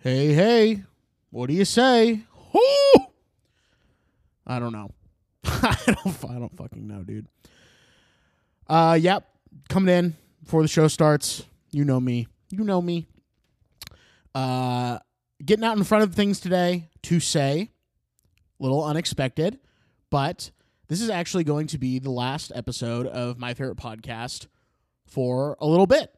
Hey, hey, what do you say? Whoo! I don't know. I don't. I don't fucking know, dude. Uh, yep. Coming in before the show starts. You know me. You know me. Uh, getting out in front of things today to say, a little unexpected, but this is actually going to be the last episode of my favorite podcast for a little bit.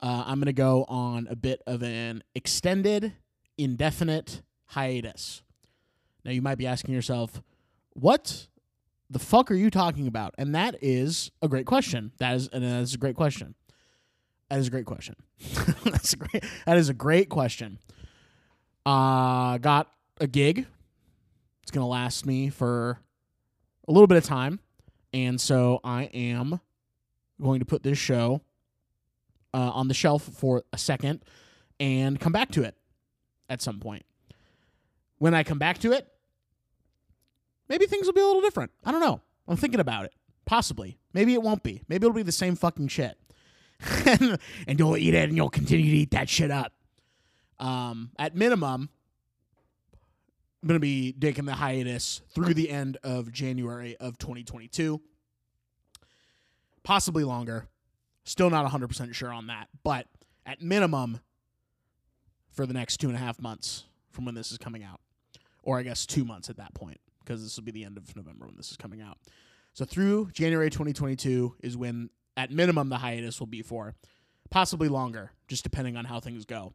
Uh, I'm going to go on a bit of an extended, indefinite hiatus. Now, you might be asking yourself, what the fuck are you talking about? And that is a great question. That is, and that is a great question. That is a great question. That's a great. That is a great question. Uh, got a gig. It's gonna last me for a little bit of time, and so I am going to put this show uh, on the shelf for a second and come back to it at some point. When I come back to it, maybe things will be a little different. I don't know. I'm thinking about it. Possibly. Maybe it won't be. Maybe it'll be the same fucking shit. and, you'll eat it and you'll continue to eat that shit up. Um, at minimum, I'm going to be taking the hiatus through the end of January of 2022. Possibly longer. Still not 100% sure on that. But at minimum, for the next two and a half months from when this is coming out. Or I guess two months at that point, because this will be the end of November when this is coming out. So through January 2022 is when, at minimum, the hiatus will be for. Possibly longer, just depending on how things go.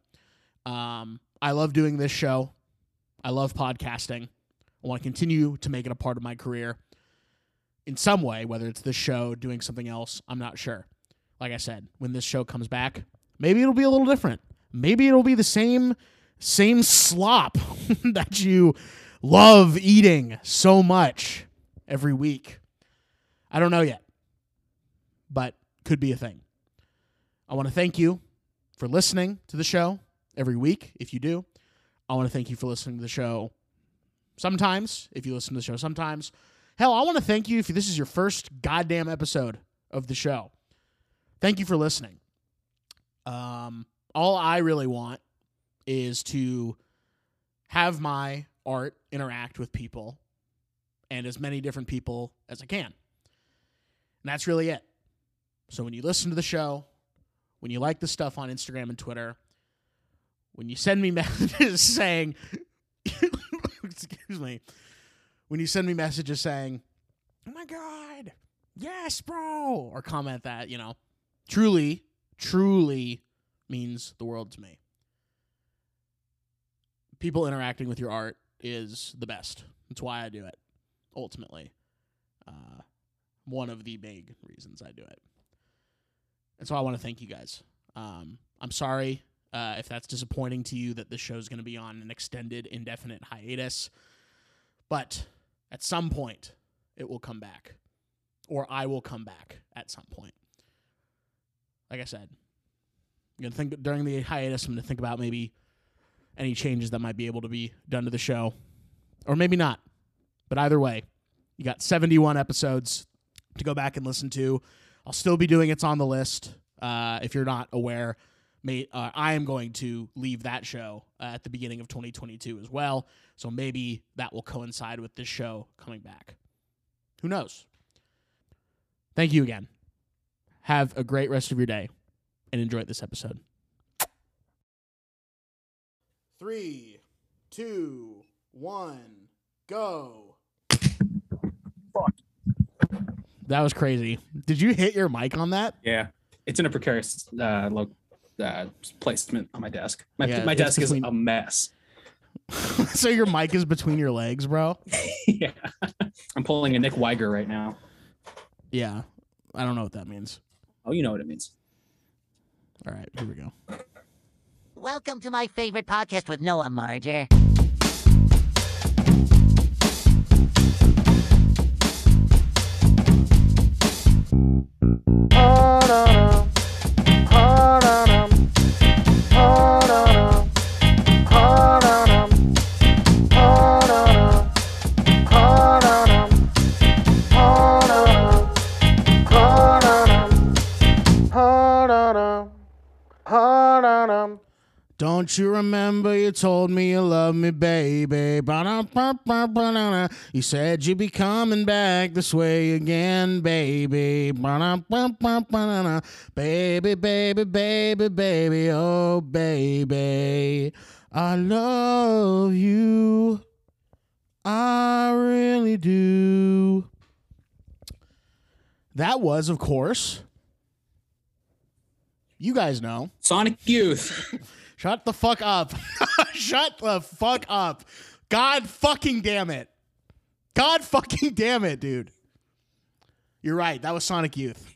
Um, I love doing this show. I love podcasting. I want to continue to make it a part of my career in some way, whether it's this show, doing something else. I'm not sure. Like I said, when this show comes back, maybe it'll be a little different. Maybe it'll be the same same slop that you love eating so much every week. I don't know yet, but could be a thing. I want to thank you for listening to the show every week if you do. I want to thank you for listening to the show sometimes, if you listen to the show sometimes. Hell, I want to thank you if this is your first goddamn episode of the show. Thank you for listening. Um, all I really want is to have my art interact with people and as many different people as I can. And that's really it. So when you listen to the show, when you like the stuff on Instagram and Twitter, when you send me messages saying, excuse me, when you send me messages saying, oh my God, yes, bro, or comment that, you know, truly, truly means the world to me. People interacting with your art is the best. That's why I do it, ultimately. Uh, one of the big reasons I do it. And so I want to thank you guys. Um, I'm sorry uh, if that's disappointing to you that this show is going to be on an extended, indefinite hiatus. But at some point, it will come back, or I will come back at some point. Like I said, I'm gonna think during the hiatus. I'm gonna think about maybe any changes that might be able to be done to the show, or maybe not. But either way, you got 71 episodes to go back and listen to. I'll still be doing it's on the list. Uh, if you're not aware, may, uh, I am going to leave that show uh, at the beginning of 2022 as well. So maybe that will coincide with this show coming back. Who knows? Thank you again. Have a great rest of your day and enjoy this episode. Three, two, one, go. That was crazy. Did you hit your mic on that? Yeah, it's in a precarious uh, lo- uh, placement on my desk. My, Yeah, my desk between- is a mess. so your mic is between your legs, bro? yeah, I'm pulling a Nick Wiger right now. Yeah. I don't know what that means. Oh, you know what it means. All right, here we go. Welcome to my favorite podcast with Noah Marger. Don't Don't you remember you told me you love me, baby? You said you'd be coming back this way again, baby. Baby, baby, baby, baby, oh, baby. I love you. I really do. That was, of course, you guys know. Sonic Youth. Shut the fuck up. Shut the fuck up. God fucking damn it. God fucking damn it, dude. You're right. That was Sonic Youth.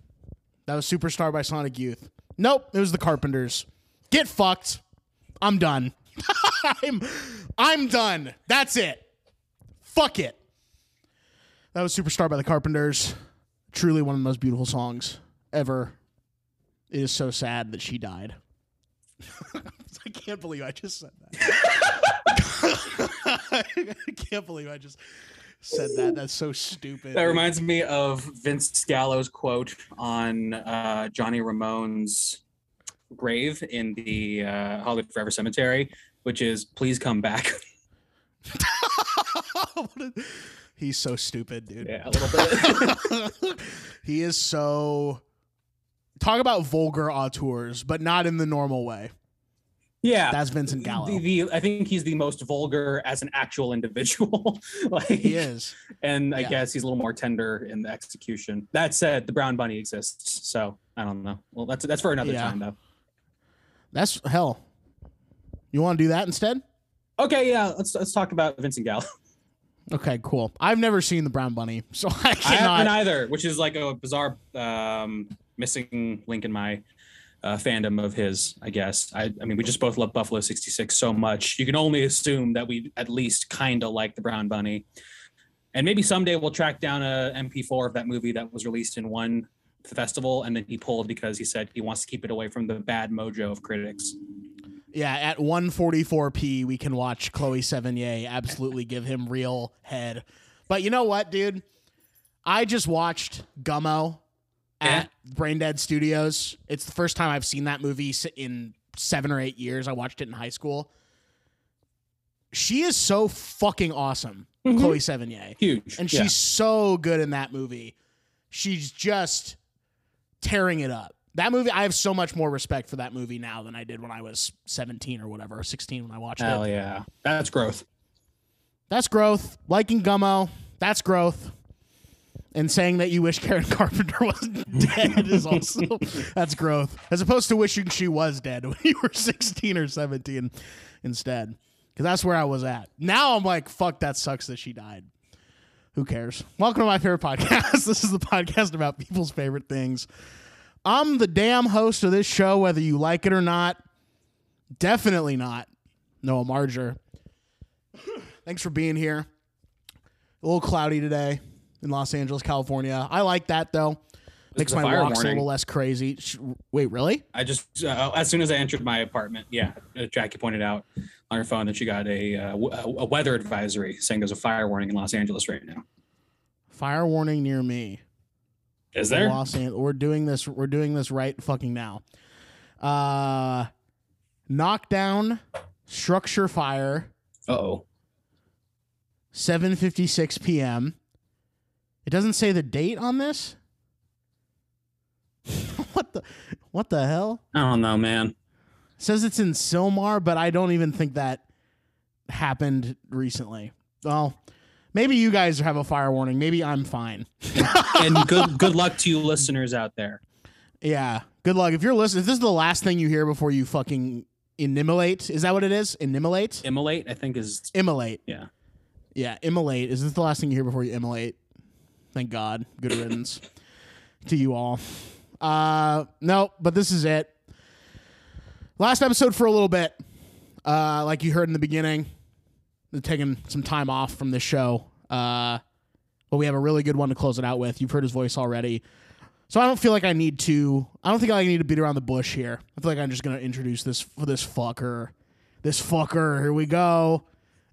That was Superstar by Sonic Youth. Nope, it was the Carpenters. Get fucked. I'm done. I'm I'm done. That's it. Fuck it. That was Superstar by the Carpenters. Truly one of the most beautiful songs ever. It is so sad that she died. I can't believe I just said that. I can't believe I just said that. That's so stupid. That reminds me of Vincent Gallo's quote on uh, Johnny Ramone's grave in the uh, Hollywood Forever Cemetery, which is "Please come back." A- He's so stupid, dude. yeah, a little bit. he is so talk about vulgar auteurs, but not in the normal way. Yeah, That's Vincent Gallo. The, the, I think he's the most vulgar as an actual individual. like, he is. and I Yeah. guess he's a little more tender in the execution. That said, the brown bunny exists, so I don't know. Well, that's that's for another Yeah. time though. That's hell. You want to do that instead? Okay, yeah, let's let's talk about Vincent Gallo. Okay, cool. I've never seen the Brown Bunny, so I I cannot. haven't either, which is like a bizarre um, missing link in my uh, fandom of his. I guess. I, I mean, we just both love Buffalo '66 so much. You can only assume that we at least kind of like the Brown Bunny, and maybe someday we'll track down a MP4 of that movie that was released in one festival, and then he pulled because he said he wants to keep it away from the bad mojo of critics. Yeah, at 144p, we can watch Chloe Sevigny absolutely give him real head. But you know what, dude? I just watched Gummo at Brain Dead Studios. It's the first time I've seen that movie in seven or eight years. I watched it in high school. She is so fucking awesome, mm-hmm. Chloe Sevigny. Huge, And Yeah. she's so good in that movie. She's just tearing it up. That movie, I have so much more respect for that movie now than I did when I was 17 or whatever, or 16 when I watched hell it. Hell yeah, that's growth. That's growth. Liking Gummo, that's growth. And saying that you wish Karen Carpenter wasn't dead is also that's growth. As opposed to wishing she was dead when you were 16 or 17 instead. Because that's where I was at. Now I'm like, fuck, that sucks that she died. Who cares? Welcome to my favorite podcast. this is the podcast about people's favorite things. I'm the damn host of this show, whether you like it or not. Definitely not. Noah Marger. Thanks for being here. A little cloudy today in Los Angeles, California. I like that though. Makes my walks a little less crazy. Wait, really? I just uh, as soon as I entered my apartment, yeah, uh, Jackie pointed out on her phone that she got a, uh, a weather advisory saying there's a fire warning in Los Angeles right now. Fire warning near me. Is there? Los Angeles. We're doing this. We're doing this right fucking now. Uh, knockdown, structure fire, Oh, 7:56 p.m. It doesn't say the date on this. what the what the hell? I don't know, man. It says it's in Sylmar, but I don't even think that happened recently. Well, maybe you guys have a fire warning. Maybe I'm fine. And good good luck to you listeners out there. Yeah. Good luck. If you're listening, if this is the last thing you hear before you fucking immolate, is that what it is? Immolate? Immolate, I think is Immolate. yeah. Yeah, immolate. Is this the last thing you hear before you immolate? Thank God. Good riddance to you all. Uh no, but this is it. Last episode for a little bit. Uh like you heard in the beginning. We're taking some time off from this show. Uh but we have a really good one to close it out with. You've heard his voice already. So I don't feel like I need to I don't think I need to beat around the bush here. I feel like I'm just gonna introduce this for this fucker. This fucker. Here we go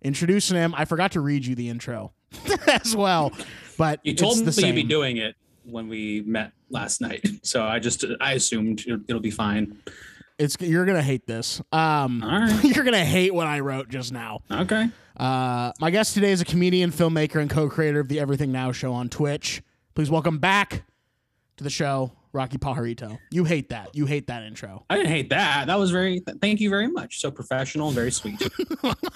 introducing him. I forgot to read you the intro as well, but You told me you'd be doing it when we met last night, so I just I assumed it'll, it'll be fine. It's you're gonna hate this. Um, All right. you're gonna hate what I wrote just now. Okay. Uh, my guest today is a comedian, filmmaker, and co-creator of the Everything Now show on Twitch. Please welcome back to the show, Rocky Pajarito. You hate that. You hate that intro. I didn't hate that. That was very. Th- thank you very much. So professional and very sweet.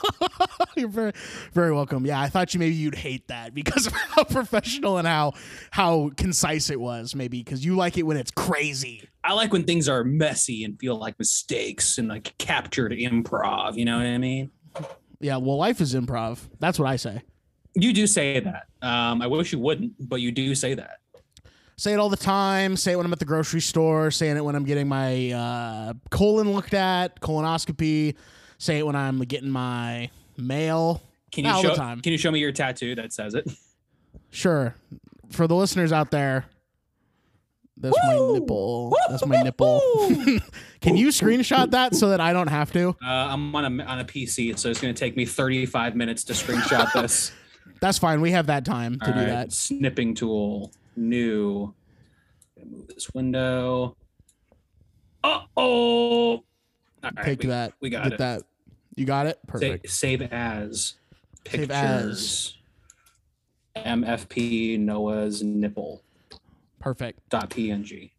You're very, very welcome. Yeah, I thought you maybe you'd hate that because of how professional and how how concise it was. Maybe because you like it when it's crazy. I like when things are messy and feel like mistakes and like captured improv. You know what I mean? Yeah. Well, life is improv. That's what I say. You do say that. Um, I wish you wouldn't, but you do say that. Say it all the time. Say it when I'm at the grocery store. Saying it when I'm getting my uh, colon looked at, colonoscopy. Say it when I'm getting my mail. Can you All the show? time. Can you show me your tattoo that says it? Sure. For the listeners out there, that's my Woo! nipple. That's my nipple. Can you screenshot that so that I don't have to? Uh, I'm on a on a PC, so it's going to take me 35 minutes to screenshot this. That's fine. We have that time to All do right, that. Snipping tool, new. Move this window. Uh oh. Take we, that. We got Get it. that. You got it? Perfect. save as. Save as. MFP Noah's nipple Perfect. dot png.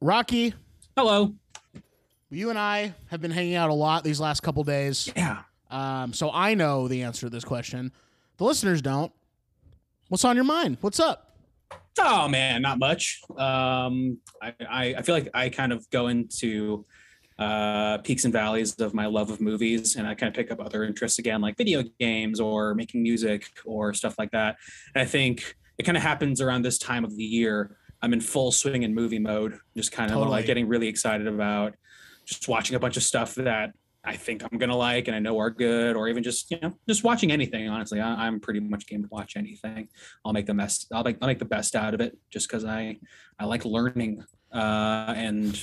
Rocky, Hello. you and I have been hanging out a lot these last couple days. Yeah. Um, so I know the answer to this question. The listeners don't. What's on your mind? What's up? Oh man, not much. Um, I, I, I feel like I kind of go into uh, peaks and valleys of my love of movies, and I kind of pick up other interests again, like video games or making music or stuff like that. And I think it kind of happens around this time of the year. I'm in full swing in movie mode, just kind of Totally. like getting really excited about just watching a bunch of stuff that I think I'm gonna like and I know are good, or even just you know just watching anything. Honestly, I, I'm pretty much game to watch anything. I'll make the best. I'll make I'll make the best out of it, just because I I like learning. Uh, and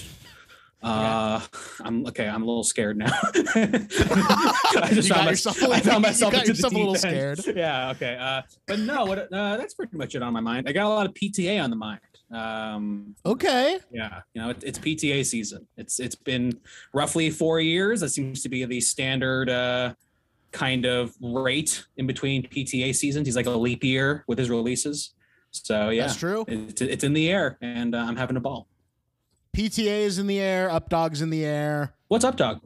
uh, I'm okay. I'm a little scared now. I just found, my- yourself a I found myself got into the yourself a little scared. Yeah. Okay. Uh, but no, what, uh, that's pretty much it on my mind. I got a lot of PTA on the mind. Um, Okay. yeah, you know, it, it's PTA season. It's it's been roughly four years. That seems to be the standard uh, kind of rate in between PTA seasons. He's like a leap year with his releases. So yeah, That's true. It's, it's in the air, and uh, I'm having a ball. PTA is in the air. Up dogs in the air. What's up, dog?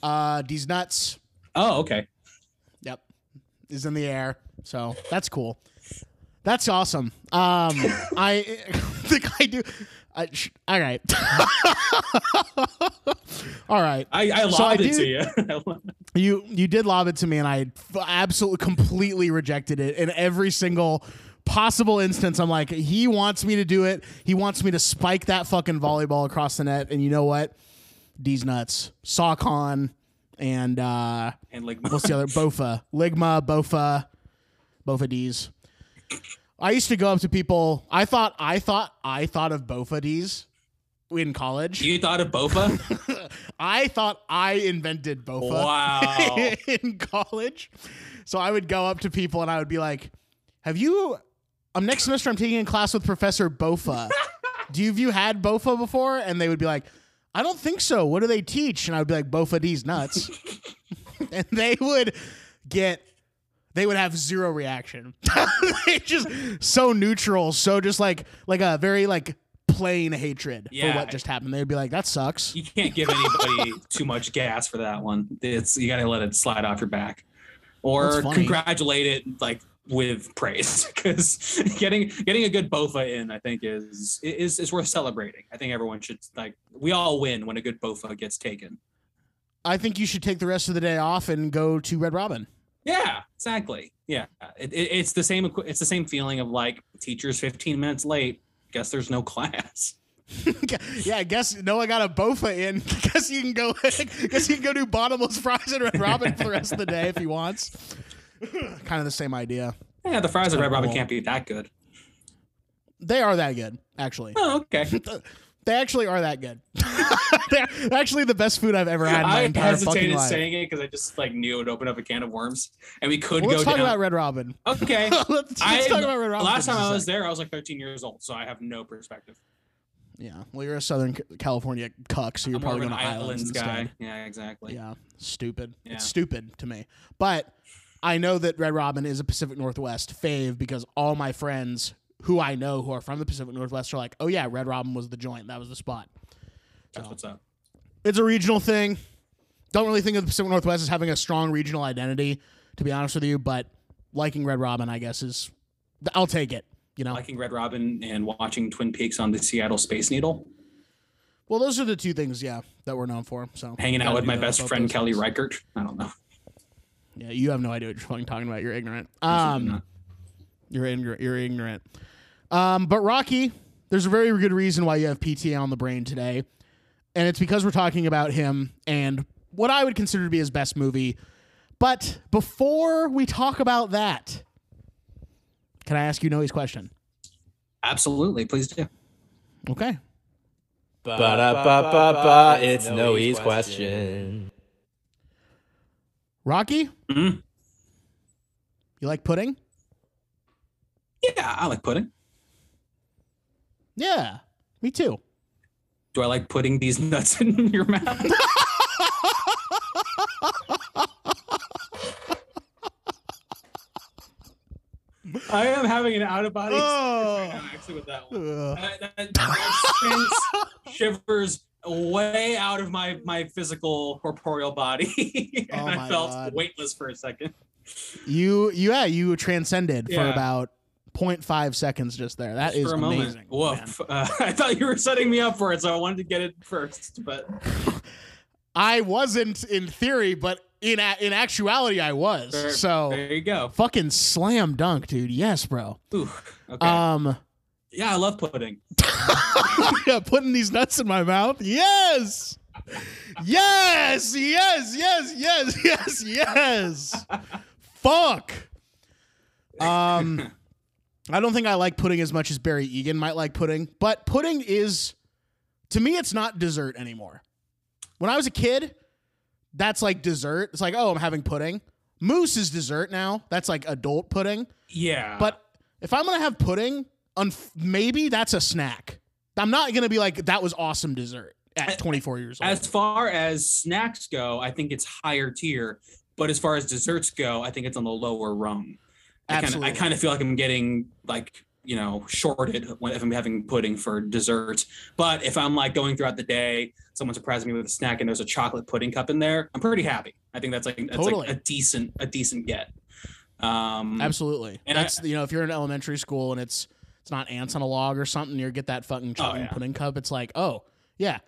Uh, these nuts. Oh, okay. Yep, is in the air. So that's cool. That's awesome. Um, I think I do. I, sh- all right. all right. I, I So I lobbed it do- to you. You you did lob it to me, and I f- absolutely completely rejected it in every single possible instance. I'm like, he wants me to do it. He wants me to spike that fucking volleyball across the net. And you know what? D's nuts. Sawcon and uh, and like, what's the other? Bofa, Ligma, Bofa, Bofa D's. I used to go up to people. I thought I thought I thought of Bofa D's in college. you thought of Bofa? I thought I invented Bofa wow. in college. So I would go up to people and I would be like, "Have you? Um, next semester I'm taking a class with Professor Bofa. Do you have you had Bofa before?" And they would be like, "I don't think so. What do they teach?" And I would be like, "Bofa D's nuts," and they would get. They would have zero reaction. they just so neutral, so just like like a very like plain hatred for what just happened. They would be like, "That sucks." You can't give anybody too much gas for that one. It's you got to let it slide off your back, or congratulate it like with praise because getting getting a good bofa in, I think is is is worth celebrating. I think everyone should like we all win when a good bofa gets taken. I think you should take the rest of the day off and go to Red Robin. Yeah, exactly. Yeah, it, it, it's the same. It's the same feeling of like teachers 15 minutes late. Guess there's no class. yeah, I guess Noah got a Bofa in. guess you can go. guess he can go do bottomless fries and Red Robin for the rest of the day if he wants. kind of the same idea. Yeah, the fries at Red Robin can't be that good. They are that good, actually. Oh, okay. They actually are that good. They're actually the best food I've ever had in my I entire fucking hesitated life. saying it because I just like knew it would open up a can of worms, and we could Well, let's go talk down. about Red Robin. okay. let's let's I, talk about Red Robin. last time I was there, I was like 13 years old, so I have no perspective. Yeah. Well, you're a Southern California cuck, so you're I'm probably going to islands, islands guy. instead. Yeah, exactly. Yeah. Stupid. Yeah. It's stupid to me. But I know that Red Robin is a Pacific Northwest fave because all my friends who I know who are from the Pacific Northwest are like, oh, yeah, Red Robin was the joint. That was the spot. That's So- what's up. It's a regional thing. Don't really think of the Pacific Northwest as having a strong regional identity, to be honest with you, but liking Red Robin, I guess, is. I'll take it. You know? Liking Red Robin and watching Twin Peaks on the Seattle Space Needle. well, those are the two things, yeah, that we're known for. So Hanging out with my best friend Kelly things. Reichardt. I don't know. Yeah, you have no idea what you're fucking talking about. You're ignorant. Um, you're ignorant. You're ignorant. Um, but Rocky, there's a very good reason why you have PTA on the brain today, and it's because we're talking about him and what I would consider to be his best movie. But before we talk about that, can I ask you Noe's question? Absolutely. Please do. Okay. Ba-da-ba-ba-ba, it's Noe's question. Rocky, Mhm. you like pudding? Yeah, I like pudding. Yeah, me too. Do I like putting these nuts in your mouth? I am having an out of body Oh. experience right now, actually with that one. That, that, that shivers way out of my my physical corporeal body, and Oh I felt God. weightless for a second. You, yeah, you transcended for about 0.5 seconds just there. That Just is amazing. Woof. Uh, I thought you were setting me up for it, so I wanted to get it first. But I wasn't in theory, but in a- in actuality, I was. there, so there you go. fucking slam dunk, dude. Yes, bro. Ooh, okay. Um, yeah, I love pudding. yeah, putting these nuts in my mouth. Yes, yes, yes, yes, yes, yes, yes. Fuck. Um, I don't think I like pudding as much as Barry Egan might like pudding, but pudding is, to me, it's not dessert anymore. When I was a kid, that's like dessert. It's like, oh, I'm having pudding. Mousse is dessert now. That's like adult pudding. Yeah, But if I'm gonna have pudding, unf- maybe that's a snack. I'm not gonna be like that was awesome dessert at 24 years old. as far as snacks go, I think it's higher tier. But as far as desserts go, I think it's on the lower rung. I kind of I kind of feel like I'm getting like you know shorted when if I'm having pudding for dessert. But if I'm like going throughout the day, someone surprises me with a snack and there's a chocolate pudding cup in there, I'm pretty happy. I think that's like that's Totally. like a decent a decent get. Um, Absolutely. And I- that's you know if you're in elementary school and it's it's not ants on a log or something, you get that fucking chocolate Oh, yeah. pudding cup. It's like oh yeah,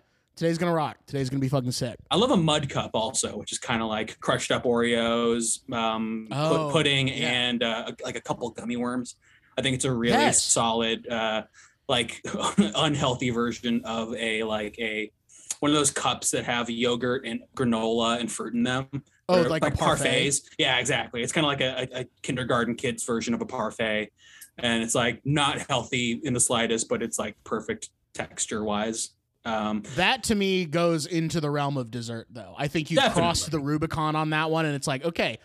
today's gonna rock. Today's gonna be fucking sick. I love a mud cup also, which is kind of like crushed up Oreos, um, Oh, pudding, yeah. and uh, like a couple gummy worms. I think it's a really Yes. solid, uh, like unhealthy version of a like a one of those cups that have yogurt and granola and fruit in them. Oh, Or, like, a parfait. parfaits. Yeah, exactly. It's kind of like a, a kindergarten kid's version of a parfait, and it's like not healthy in the slightest, but it's like perfect texture wise. Um, That to me goes into the realm of dessert, though. I think you Definitely. crossed the Rubicon on that one, and it's like, okay,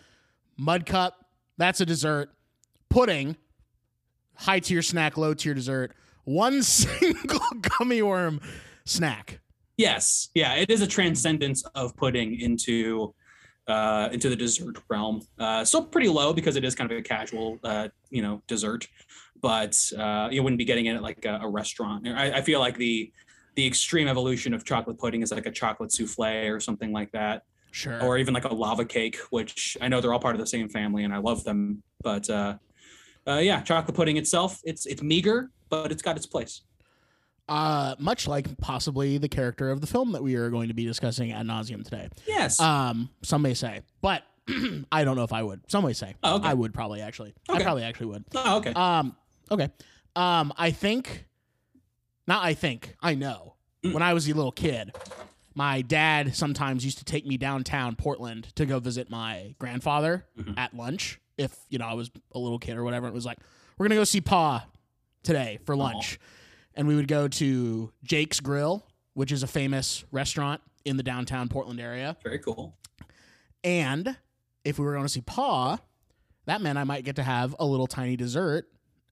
mud cup, that's a dessert. Pudding, high tier snack, low tier dessert. One single gummy worm snack. Yes, yeah, it is a transcendence of pudding into uh, into the dessert realm. Uh, still pretty low because it is kind of a casual, uh, you know, dessert, but uh, you wouldn't be getting it at like a, a restaurant. I, I feel like the the extreme evolution of chocolate pudding is like a chocolate souffle or something like that, Sure. or even like a lava cake, which I know they're all part of the same family and I love them. But uh, uh, yeah, chocolate pudding itself, it's it's meager, but it's got its place. uh, much like possibly the character of the film that we are going to be discussing ad nauseum today. Yes. Um, some may say, but I don't know if I would. Some may say Oh, okay. I would probably actually. I probably actually would. oh, okay. Um, okay. Um, I think, not I think, I know. Mm. When I was a little kid, my dad sometimes used to take me downtown Portland to go visit my grandfather Mhm. at lunch. If you know I was a little kid or whatever, it was like we're gonna go see Pa today for lunch, and we would go to Jake's Grill, which is a famous restaurant in the downtown Portland area. Very cool. And if we were going to see Pa, that meant I might get to have a little tiny dessert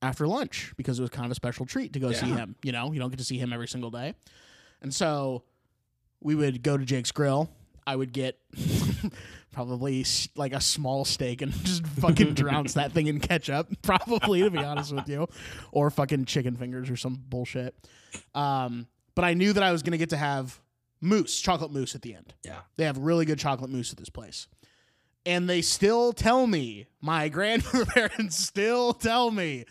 after lunch because it was kind of a special treat to go see him. You know, you don't get to see him every single day. And so we would go to Jake's Grill. I would get probably like a small steak and just fucking drounce that thing in ketchup, probably to be honest with you, or fucking chicken fingers or some bullshit. Um, but I knew that I was going to get to have mousse, chocolate mousse at the end. Yeah. They have really good chocolate mousse at this place. And they still tell me, my grandparents still tell me,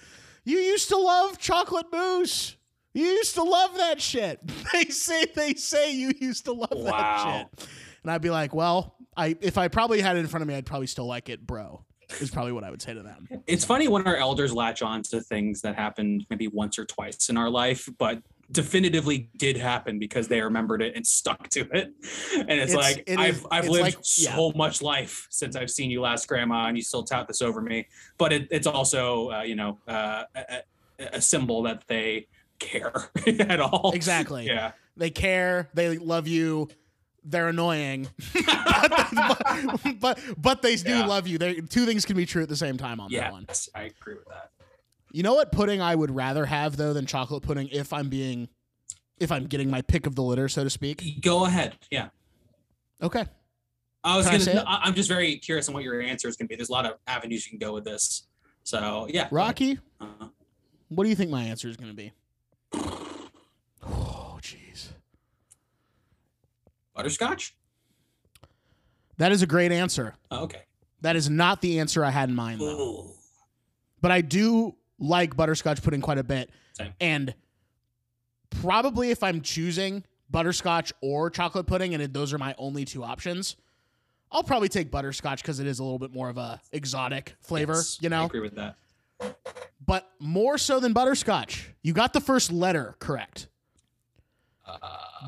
you used to love chocolate mousse. You used to love that shit. They say they say you used to love Wow. that shit. And I'd be like, well, I if I probably had it in front of me, I'd probably still like it, bro. Is probably what I would say to them. It's funny when our elders latch on to things that happened maybe once or twice in our life, but definitively did happen because they remembered it and stuck to it. And it's, It's- like it I've is- I've lived like- yeah. so much life since I've seen you last, Grandma, and you still tout this over me. But it, it's also uh, you know uh, a, a- symbol that they care at all. Exactly. Yeah. They care. They love you. They're annoying, but, but but they do Yeah. love you. They two things can be true at the same time on that one. I agree with that. You know what pudding I would rather have though than chocolate pudding if I'm being if I'm getting my pick of the litter, so to speak. Go ahead. Yeah. Okay. I was Can gonna. I I'm just very curious on what your answer is gonna be. There's a lot of avenues you can go with this. So yeah. Rocky, Uh, what do you think my answer is going to be? Oh, jeez. butterscotch. That is a great answer. Oh, okay. That is not the answer I had in mind though. Ooh. But I do like butterscotch pudding quite a bit. Same. And probably if I'm choosing butterscotch or chocolate pudding and it- those are my only two options, I'll probably take butterscotch because it is a little bit more of a exotic flavor, Yes, you know, I agree with that. But more so than butterscotch, you got the first letter correct. Uh,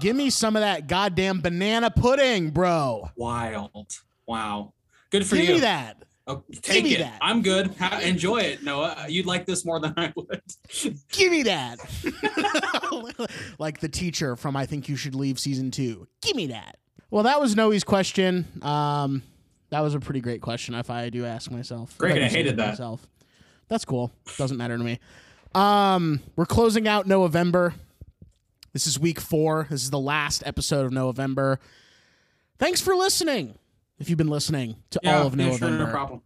Give me some of that goddamn banana pudding, bro. wild. Wow. Good for Give you. me that. Oh, take it. that. I'm good. Ha- enjoy it, Noah. You'd like this more than I would. Give me that. like the teacher from I Think You Should Leave season two. Give me that. Well, that was Noe's question. Um, that was a pretty great question, if I do ask myself. Great, I hated that. Myself. That's cool. Doesn't matter to me. Um, we're closing out November. This is week four. This is the last episode of November. Thanks for listening. If you've been listening to all of yeah, November, sure, no problem.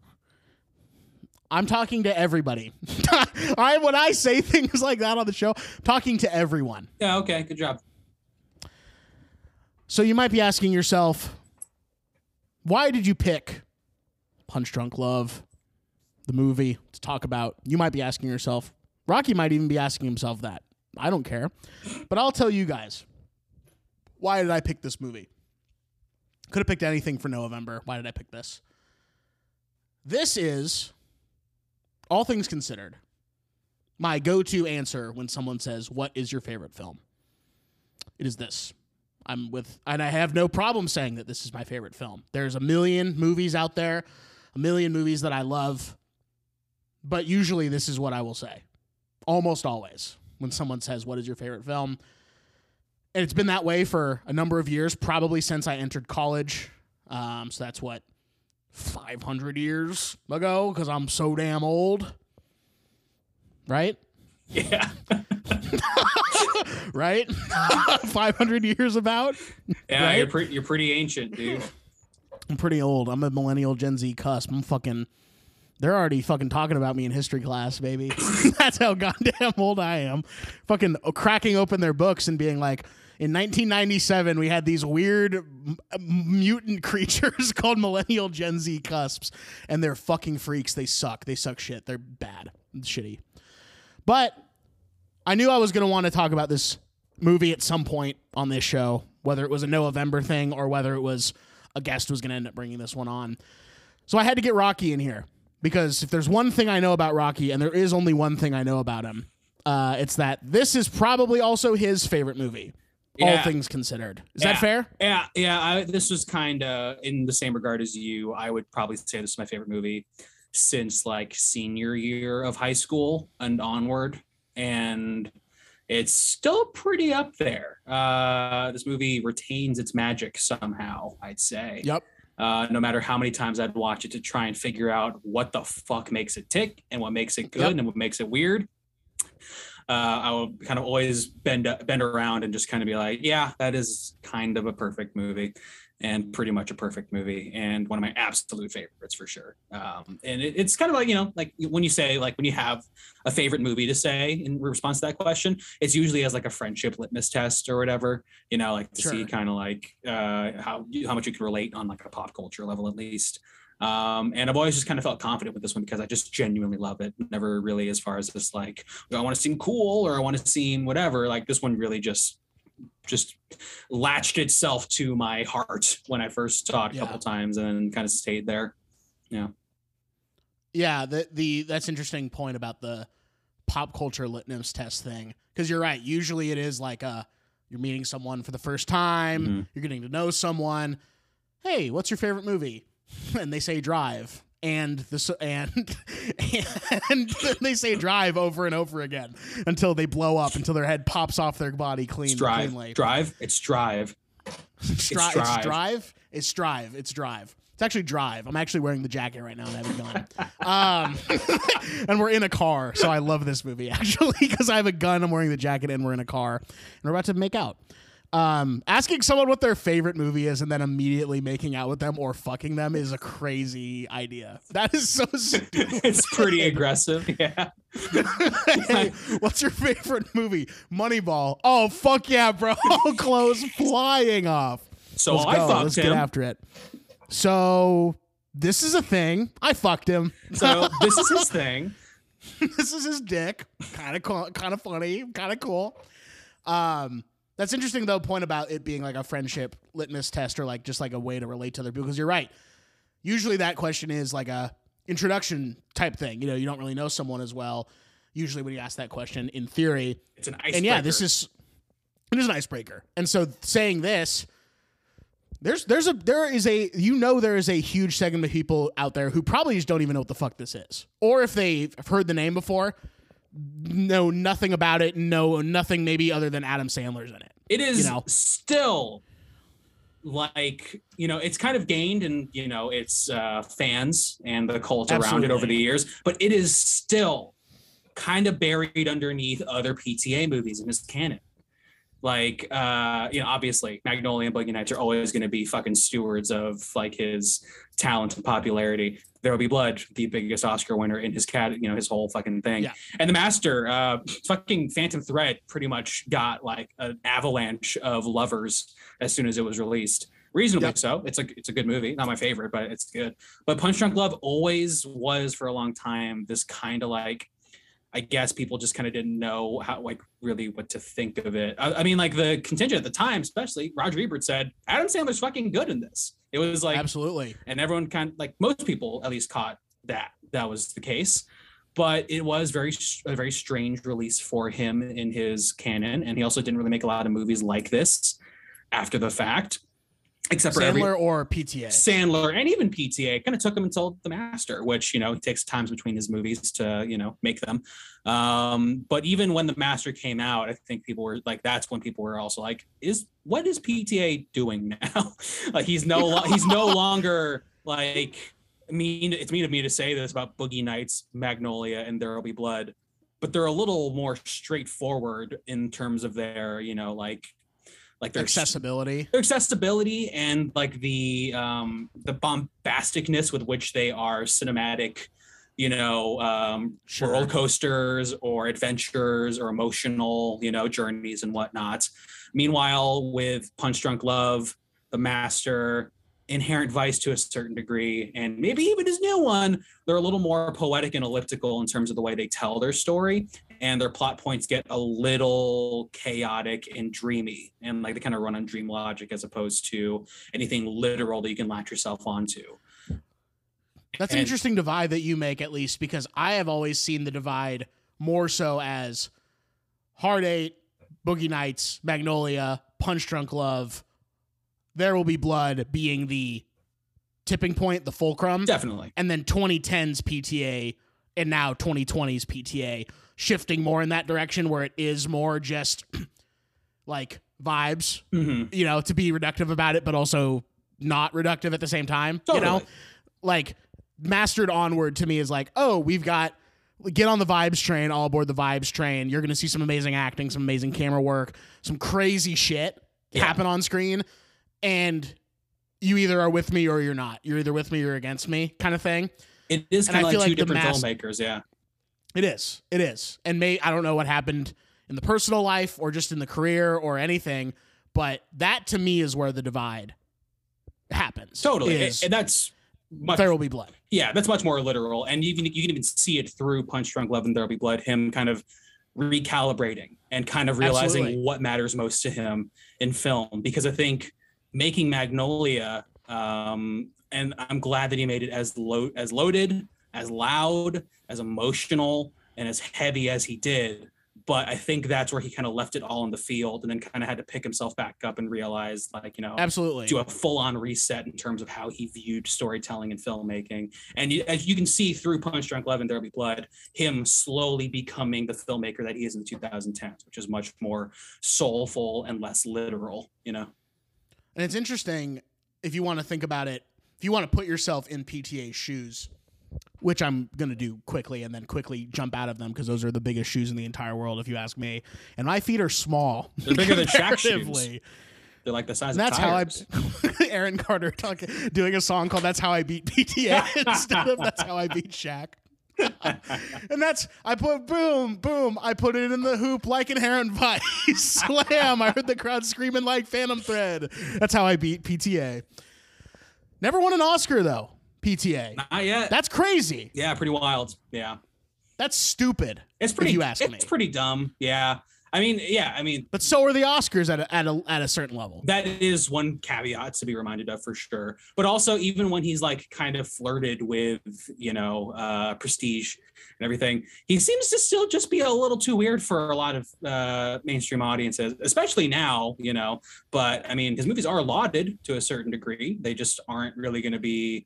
I'm talking to everybody. I when I say things like that on the show, I'm talking to everyone. Yeah, okay. Good job. So you might be asking yourself, why did you pick Punch Drunk Love, the movie, to talk about? You might be asking yourself. Rocky might even be asking himself that. I don't care. But I'll tell you guys. Why did I pick this movie? Could have picked anything for November. Why did I pick this? This is, all things considered, my go to answer when someone says, What is your favorite film? It is this. I'm with, and I have no problem saying that this is my favorite film. There's a million movies out there, a million movies that I love, but usually this is what I will say. Almost always when someone says, What is your favorite film? And it's been that way for a number of years, probably since I entered college. Um, so that's what, 500 years ago, because I'm so damn old. Right? Yeah. Right? 500 years about? Yeah, Right? you're pretty you're pretty ancient, dude. I'm pretty old. I'm a millennial Gen Z cusp. I'm fucking. They're already fucking talking about me in history class, baby. That's how goddamn old I am. Fucking cracking open their books and being like, in 1997, we had these weird m- mutant creatures called millennial Gen Z cusps, and they're fucking freaks. They suck. They suck shit. They're bad, shitty. But I knew I was going to want to talk about this movie at some point on this show, whether it was a November thing or whether it was a guest was going to end up bringing this one on. So I had to get Rocky in here because if there's one thing I know about Rocky, and there is only one thing I know about him, uh, it's that this is probably also his favorite movie, all things considered. Is Yeah. that fair? Yeah, yeah. I, this was kind of in the same regard as you. I would probably say this is my favorite movie since like senior year of high school and onward, and it's still pretty up there. Uh, this movie retains its magic somehow. I'd say. Yep. Uh, no matter how many times I'd watch it to try and figure out what the fuck makes it tick and what makes it good Yep. and what makes it weird. Uh, I will kind of always bend bend around and just kind of be like, yeah, that is kind of a perfect movie, and pretty much a perfect movie, and one of my absolute favorites for sure. Um, and it, it's kind of like you know, like when you say like when you have a favorite movie to say in response to that question, it's usually as like a friendship litmus test or whatever. You know, like to see kind of like uh, how how much you can relate on like a pop culture level at least. Um, and I've always just kind of felt confident with this one because I just genuinely love it. Never really as far as this like I want to seem cool or I want to seem whatever. Like this one really just just latched itself to my heart when I first saw it a Yeah. couple times and then kind of stayed there. Yeah. Yeah, the the that's interesting point about the pop culture litmus test thing because you're right. Usually it is like uh you're meeting someone for the first time, Mhm. you're getting to know someone. Hey, what's your favorite movie? And they say Drive. And the and and they say drive over and over again until they blow up until their head pops off their body clean It's drive. cleanly. Drive. It's drive. Stri- It's drive. It's drive. It's drive. It's drive. It's actually drive. I'm actually wearing the jacket right now and I have a gun. um, and we're in a car, so I love this movie actually because I have a gun. I'm wearing the jacket and we're in a car and we're about to make out. Um, asking someone what their favorite movie is and then immediately making out with them or fucking them is a crazy idea. That is so stupid. it's pretty aggressive. Yeah. hey, what's your favorite movie? Moneyball. Oh fuck yeah, bro! Clothes flying off. So Let's I go. fucked Let's him. get after it. So this is a thing. I fucked him. So this is his thing. this is his dick. Kind of cool. Kind of funny. Kind of cool. Um, that's interesting though. Point about it being like a friendship litmus test or like just like a way to relate to other people. Because you're right. Usually that question is like a introduction type thing. You know, you don't really know someone as well. Usually when you ask that question, in theory, It's an icebreaker. and yeah, this is it is an icebreaker. And so saying this, there's there's a there is a you know there is a huge segment of people out there who probably just don't even know what the fuck this is, or if they've heard the name before, know nothing about it, know nothing maybe other than Adam Sandler's in it. it is you know. still like you know it's kind of gained in you know its uh fans and the cult around it over the years but it is still kind of buried underneath other pta movies in his canon like uh you know obviously magnolia and boogie nights are always going to be fucking stewards of like his talent and popularity. There will be blood the biggest oscar winner in his cat you know his whole fucking thing. Yeah. and the master uh fucking phantom thread pretty much got like an avalanche of lovers as soon as it was released. Reasonably Yep. so. It's a it's a good movie. Not my favorite but it's good. But punch drunk love always was for a long time this kind of like I guess people just kind of didn't know how, like, really what to think of it. I, I mean, like the contingent at the time, especially Roger Ebert said Adam Sandler's fucking good in this. It was like, Absolutely. and everyone kind of like most people at least caught that that was the case. But it was very a very strange release for him in his canon, and he also didn't really make a lot of movies like this after the fact, except for every Sandler or PTA. Sandler and even PTA kind of took him until The Master, which you know takes times between his movies to you know make them. Um, but even when The Master came out, I think people were like, that's when people were also like, is what is PTA doing now? like he's no lo- he's no longer like mean. It's mean of me to say this about Boogie Nights, Magnolia, and There Will Be Blood, but they're a little more straightforward in terms of their you know like like their Accessibility. their accessibility and like the um the bombasticness with which they are cinematic you know um Sure. roller coasters or adventures or emotional you know journeys and whatnot meanwhile with punch drunk love the master inherent vice to a certain degree and maybe even his new one they're a little more poetic and elliptical in terms of the way they tell their story and their plot points get a little chaotic and dreamy and like they kind of run on dream logic as opposed to anything literal that you can latch yourself onto. That's an interesting divide that you make, at least, because I have always seen the divide more so as Hard Eight, Boogie Nights, Magnolia, Punch Drunk Love, There Will Be Blood being the tipping point, the fulcrum, definitely. And then 2010's PTA and now 2020's PTA shifting more in that direction where it is more just like vibes, hmm you know, to be reductive about it, but also not reductive at the same time. You know, like mastered onward to me is like, oh, we've got get on the vibes train, all aboard the vibes train. You're gonna see some amazing acting, some amazing camera work, some crazy shit Yeah. happen on screen, and you either are with me or you're not. You're either with me or against me, kind of thing. It is kind of like two like different mass- filmmakers. Yeah. It is. It is. And may I don't know what happened in the personal life or just in the career or anything, but that to me is where the divide happens. Totally. Is And that's much there will be blood. yeah, that's much more literal. And even you can even see it through Punch Drunk Love and There'll Be Blood, him kind of recalibrating and kind of realizing Absolutely. what matters most to him in film. Because I think making Magnolia, um, and I'm glad that he made it as low as loaded, as loud, as emotional, and as heavy as he did. But I think that's where he kind of left it all in the field and then kind of had to pick himself back up and realize like, you know, Absolutely. do a full-on reset in terms of how he viewed storytelling and filmmaking. And you, as you can see through Punch Drunk Love and There Be Blood, him slowly becoming the filmmaker that he is in the 2010s, which is much more soulful and less literal. You know, And it's interesting if you want to think about it, if you want to put yourself in PTA's shoes, which I'm going to do quickly and then quickly jump out of them because those are the biggest shoes in the entire world, if you ask me. And my feet are small. They're bigger than Shaq's shoes. they're like the size And of that's how I, tires. Aaron Carter talking, doing a song called "That's How I Beat PTA" instead of "That's How I Beat Shaq." and that's I put boom, boom. I put it in the hoop like inherent vice. Slam! I heard the crowd screaming like Phantom Thread. That's how I beat PTA. Never won an Oscar though. PTA. Not yet. That's crazy. yeah, pretty wild. Yeah, That's stupid. it's pretty. You ask it's me. pretty dumb. Yeah, I mean, yeah, I mean, But so are the Oscars at a, at a, at a certain level. that is one caveat to be reminded of for sure but also even when he's like kind of flirted with you know uh prestige and everything he seems to still just be a little too weird for a lot of uh mainstream audiences especially now you know but i mean his movies are lauded to a certain degree they just aren't really going to be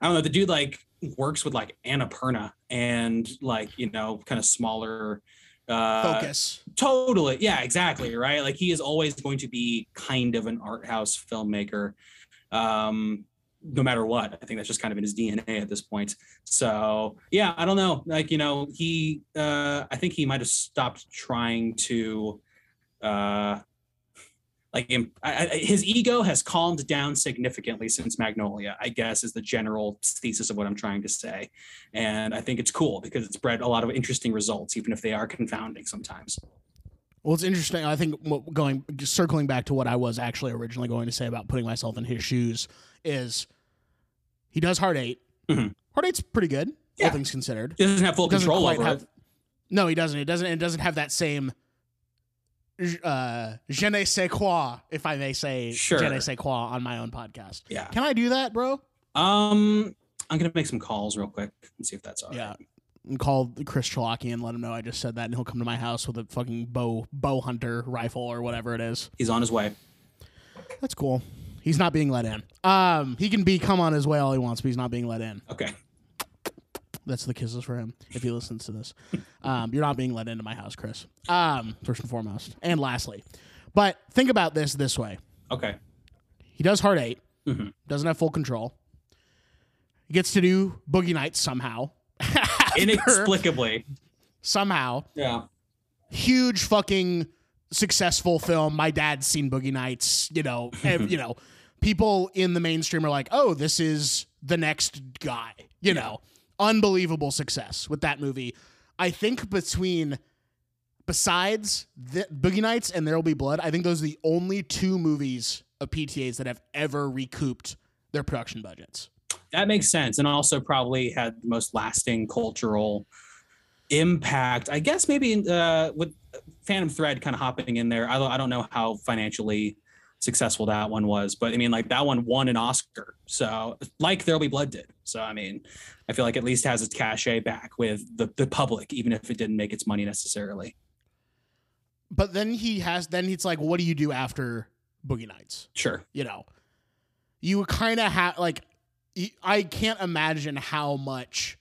i don't know the dude like works with like annapurna and like you know kind of smaller uh Focus. totally yeah exactly right? Like he is always going to be kind of an art house filmmaker um no matter what. I think that's just kind of in his dna at this point. So yeah i don't know. Like you know he uh i think he might have stopped trying to uh like I, I, his ego has calmed down significantly since magnolia i guess is the general thesis of what i'm trying to say and i think it's cool because it's bred a lot of interesting results even if they are confounding sometimes Well, it's interesting. I think going circling back to what I was actually originally going to say about putting myself in his shoes is he does Hard Eight. Mhm. Hard Eight's pretty good, Yeah. all things considered. He doesn't have full Doesn't control over have- it. No, he doesn't. It doesn't. It doesn't have that same uh, je ne sais quoi, if I may say Sure. je ne sais quoi on my own podcast. Yeah. Can I do that, bro? Um, I'm gonna make some calls real quick and see if that's all right. Yeah. And call Chris Chalaki and let him know I just said that, and he'll come to my house with a fucking bow bow hunter rifle or whatever it is. He's on his way. That's cool. He's not being let in. Um, he can be come on his way all he wants, but he's not being let in. Okay. That's the kisses for him if he listens to this. Um, you're not being let into my house, Chris. Um, first and foremost, and lastly, but think about this this way: Okay. he does Hard Eight Mhm. doesn't have full control. He gets to do Boogie Nights somehow. Inexplicably. somehow Yeah. huge fucking successful film. My dad's seen Boogie Nights. You know, ev- you know, people in the mainstream are like, "Oh, this is the next guy." You know, unbelievable success with that movie. I think between besides the, Boogie Nights and There Will Be Blood, I think those are the only two movies of PTAs that have ever recouped their production budgets. That makes sense. And also probably had the most lasting cultural impact. I guess maybe uh with Phantom Thread kind of hopping in there. I don't I don't know how financially successful that one was, but I mean like that one won an Oscar. So like There'll Be Blood did. So I mean, I feel like at least has its cachet back with the, the public, even if it didn't make its money necessarily. But then he has then it's like, what do you do after Boogie Nights? Sure. you know, you kind of have like, I can't imagine how much,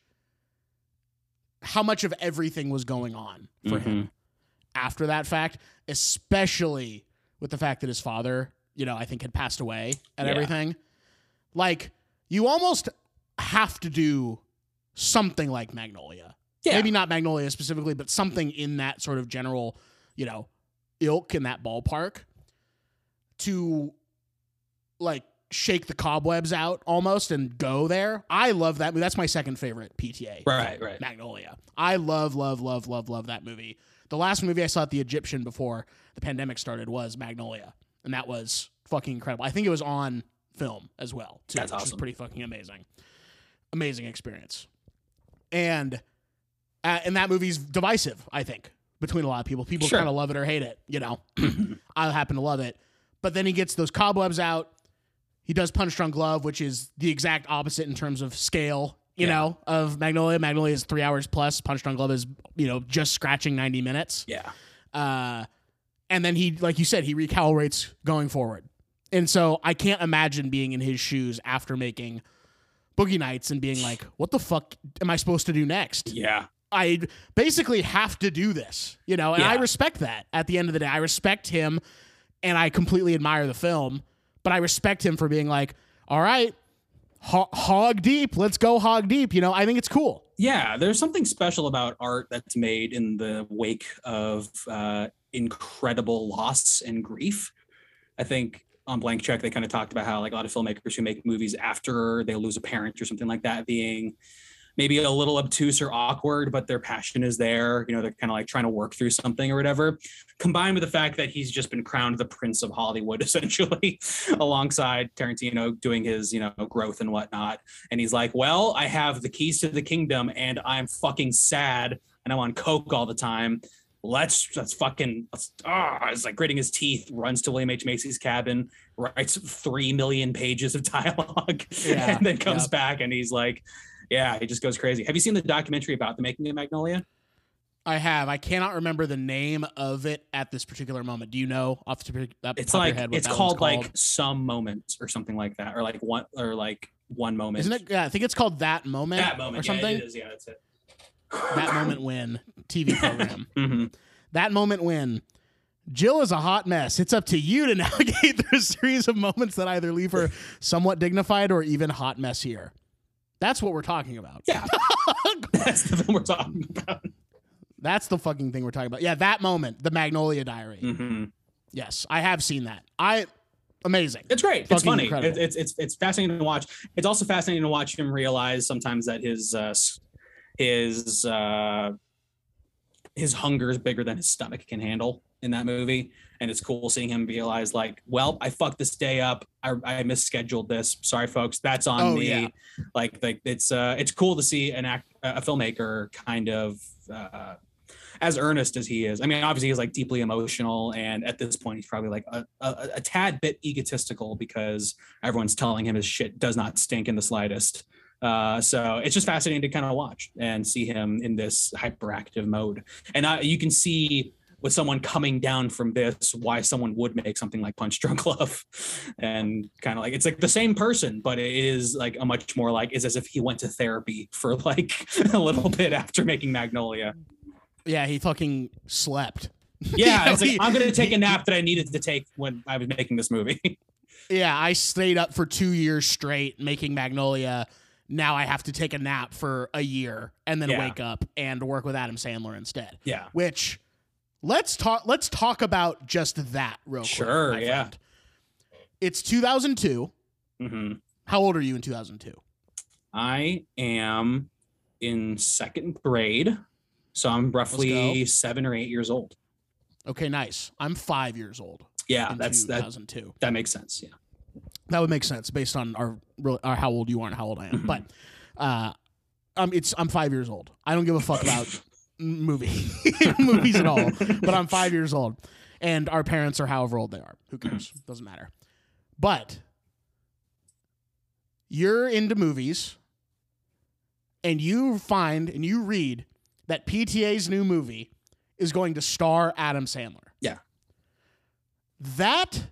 how much of everything was going on for him mm-hmm. after that fact, especially with the fact that his father, you know, I think had passed away and Yeah. everything. like you almost have to do something like Magnolia. Yeah. Maybe not Magnolia specifically, but something in that sort of general, you know, ilk in that ballpark to like shake the cobwebs out almost and go there. I love that movie. That's my second favorite PTA. Right, right. Magnolia. I love, love, love, love, love that movie. The last movie I saw at the Egyptian before the pandemic started was Magnolia, and that was fucking incredible. I think it was on film as well, too, That's which is pretty fucking amazing. Amazing experience, and uh, and that movie's divisive. I think between a lot of people, people Sure. kind of love it or hate it. You know, I happen to love it, but then he gets those cobwebs out. He does Punch Drunk Love, which is the exact opposite in terms of scale, you Yeah. know, of Magnolia. Magnolia is three hours plus. Punch Drunk Love is, you know, just scratching 90 minutes. Yeah. Uh, and then he, like you said, he recalibrates going forward. And so I can't imagine being in his shoes after making Boogie Nights and being like, what the fuck am I supposed to do next? Yeah. I basically have to do this, you know, and I respect that at the end of the day. I respect him and I completely admire the film, but I respect him for being like, all right, ho- hog deep, let's go hog deep. You know, I think it's cool. Yeah, there's something special about art that's made in the wake of uh, incredible loss and grief. I think on Blank Check, they kind of talked about how like a lot of filmmakers who make movies after they lose a parent or something like that being maybe a little obtuse or awkward, but their passion is there. You know, they're kind of like trying to work through something or whatever. Combined with the fact that he's just been crowned the Prince of Hollywood, essentially, alongside Tarantino doing his, you know, growth and whatnot. And he's like, Well, I have the keys to the kingdom and I'm fucking sad and I'm on coke all the time. Let's let's fucking let's ah, it's like gritting his teeth, runs to William H. Macy's cabin, writes three million pages of dialogue, Yeah, and then comes yep. back and he's like, Yeah, he just goes crazy. Have you seen the documentary about the making of Magnolia? I have. I cannot remember the name of it at this particular moment. Do you know off the top of It's your like head what it's one's called like some moments or something like that, or like one or like one moment. Isn't it? Yeah, I think it's called That Moment, that moment or something. Yeah, it is. Yeah, that's it. that Moment Win TV program. Mhm. that moment when Jill is a hot mess. It's up to you to navigate through a series of moments that either leave her somewhat dignified or even hot messier. That's what we're talking about. Yeah, that's the thing we're talking about. That's the fucking thing we're talking about. Yeah, that moment, the Magnolia Diary. Mhm. Yes, I have seen that. I amazing. It's great. It's funny. It's, it's it's it's fascinating to watch. It's also fascinating to watch him realize sometimes that his uh, his uh, his hunger is bigger than his stomach can handle in that movie. And it's cool seeing him realize, like, well, I fucked this day up. I, I misscheduled this. Sorry, folks. That's on Oh, me. yeah. Like, like it's uh, it's cool to see an act, a filmmaker kind of uh, as earnest as he is. I mean, obviously he's like deeply emotional, and at this point, he's probably like a, a, a tad bit egotistical because everyone's telling him his shit does not stink in the slightest. Uh, so it's just fascinating to kind of watch and see him in this hyperactive mode, and I, you can see with someone coming down from this why someone would make something like Punch Drunk Love, and kind of like it's like the same person, but it is like a much more like it's as if he went to therapy for like a little bit after making Magnolia. Yeah, he fucking slept. Yeah, it's like I'm gonna take a nap that I needed to take when I was making this movie. Yeah, I stayed up for two years straight making Magnolia. Now I have to take a nap for a year and then Yeah. wake up and work with Adam Sandler instead. yeah. which let's talk let's talk about just that real quick. Sure, yeah. friend. It's 2002. hmm How old are you in 2002? I am in second grade, so I'm roughly seven or eight years old. Okay, nice. I'm 5 years old Yeah, that's that. That makes sense. Yeah. That would make sense based on our, our how old you are and how old I am. Mhm. But uh um it's I'm 5 years old. I don't give a fuck about movie movies at all, but I'm 5 years old and our parents are however old they are. Who cares? Doesn't matter. But you're into movies and you find and you read that PTA's new movie is going to star Adam Sandler. Yeah. That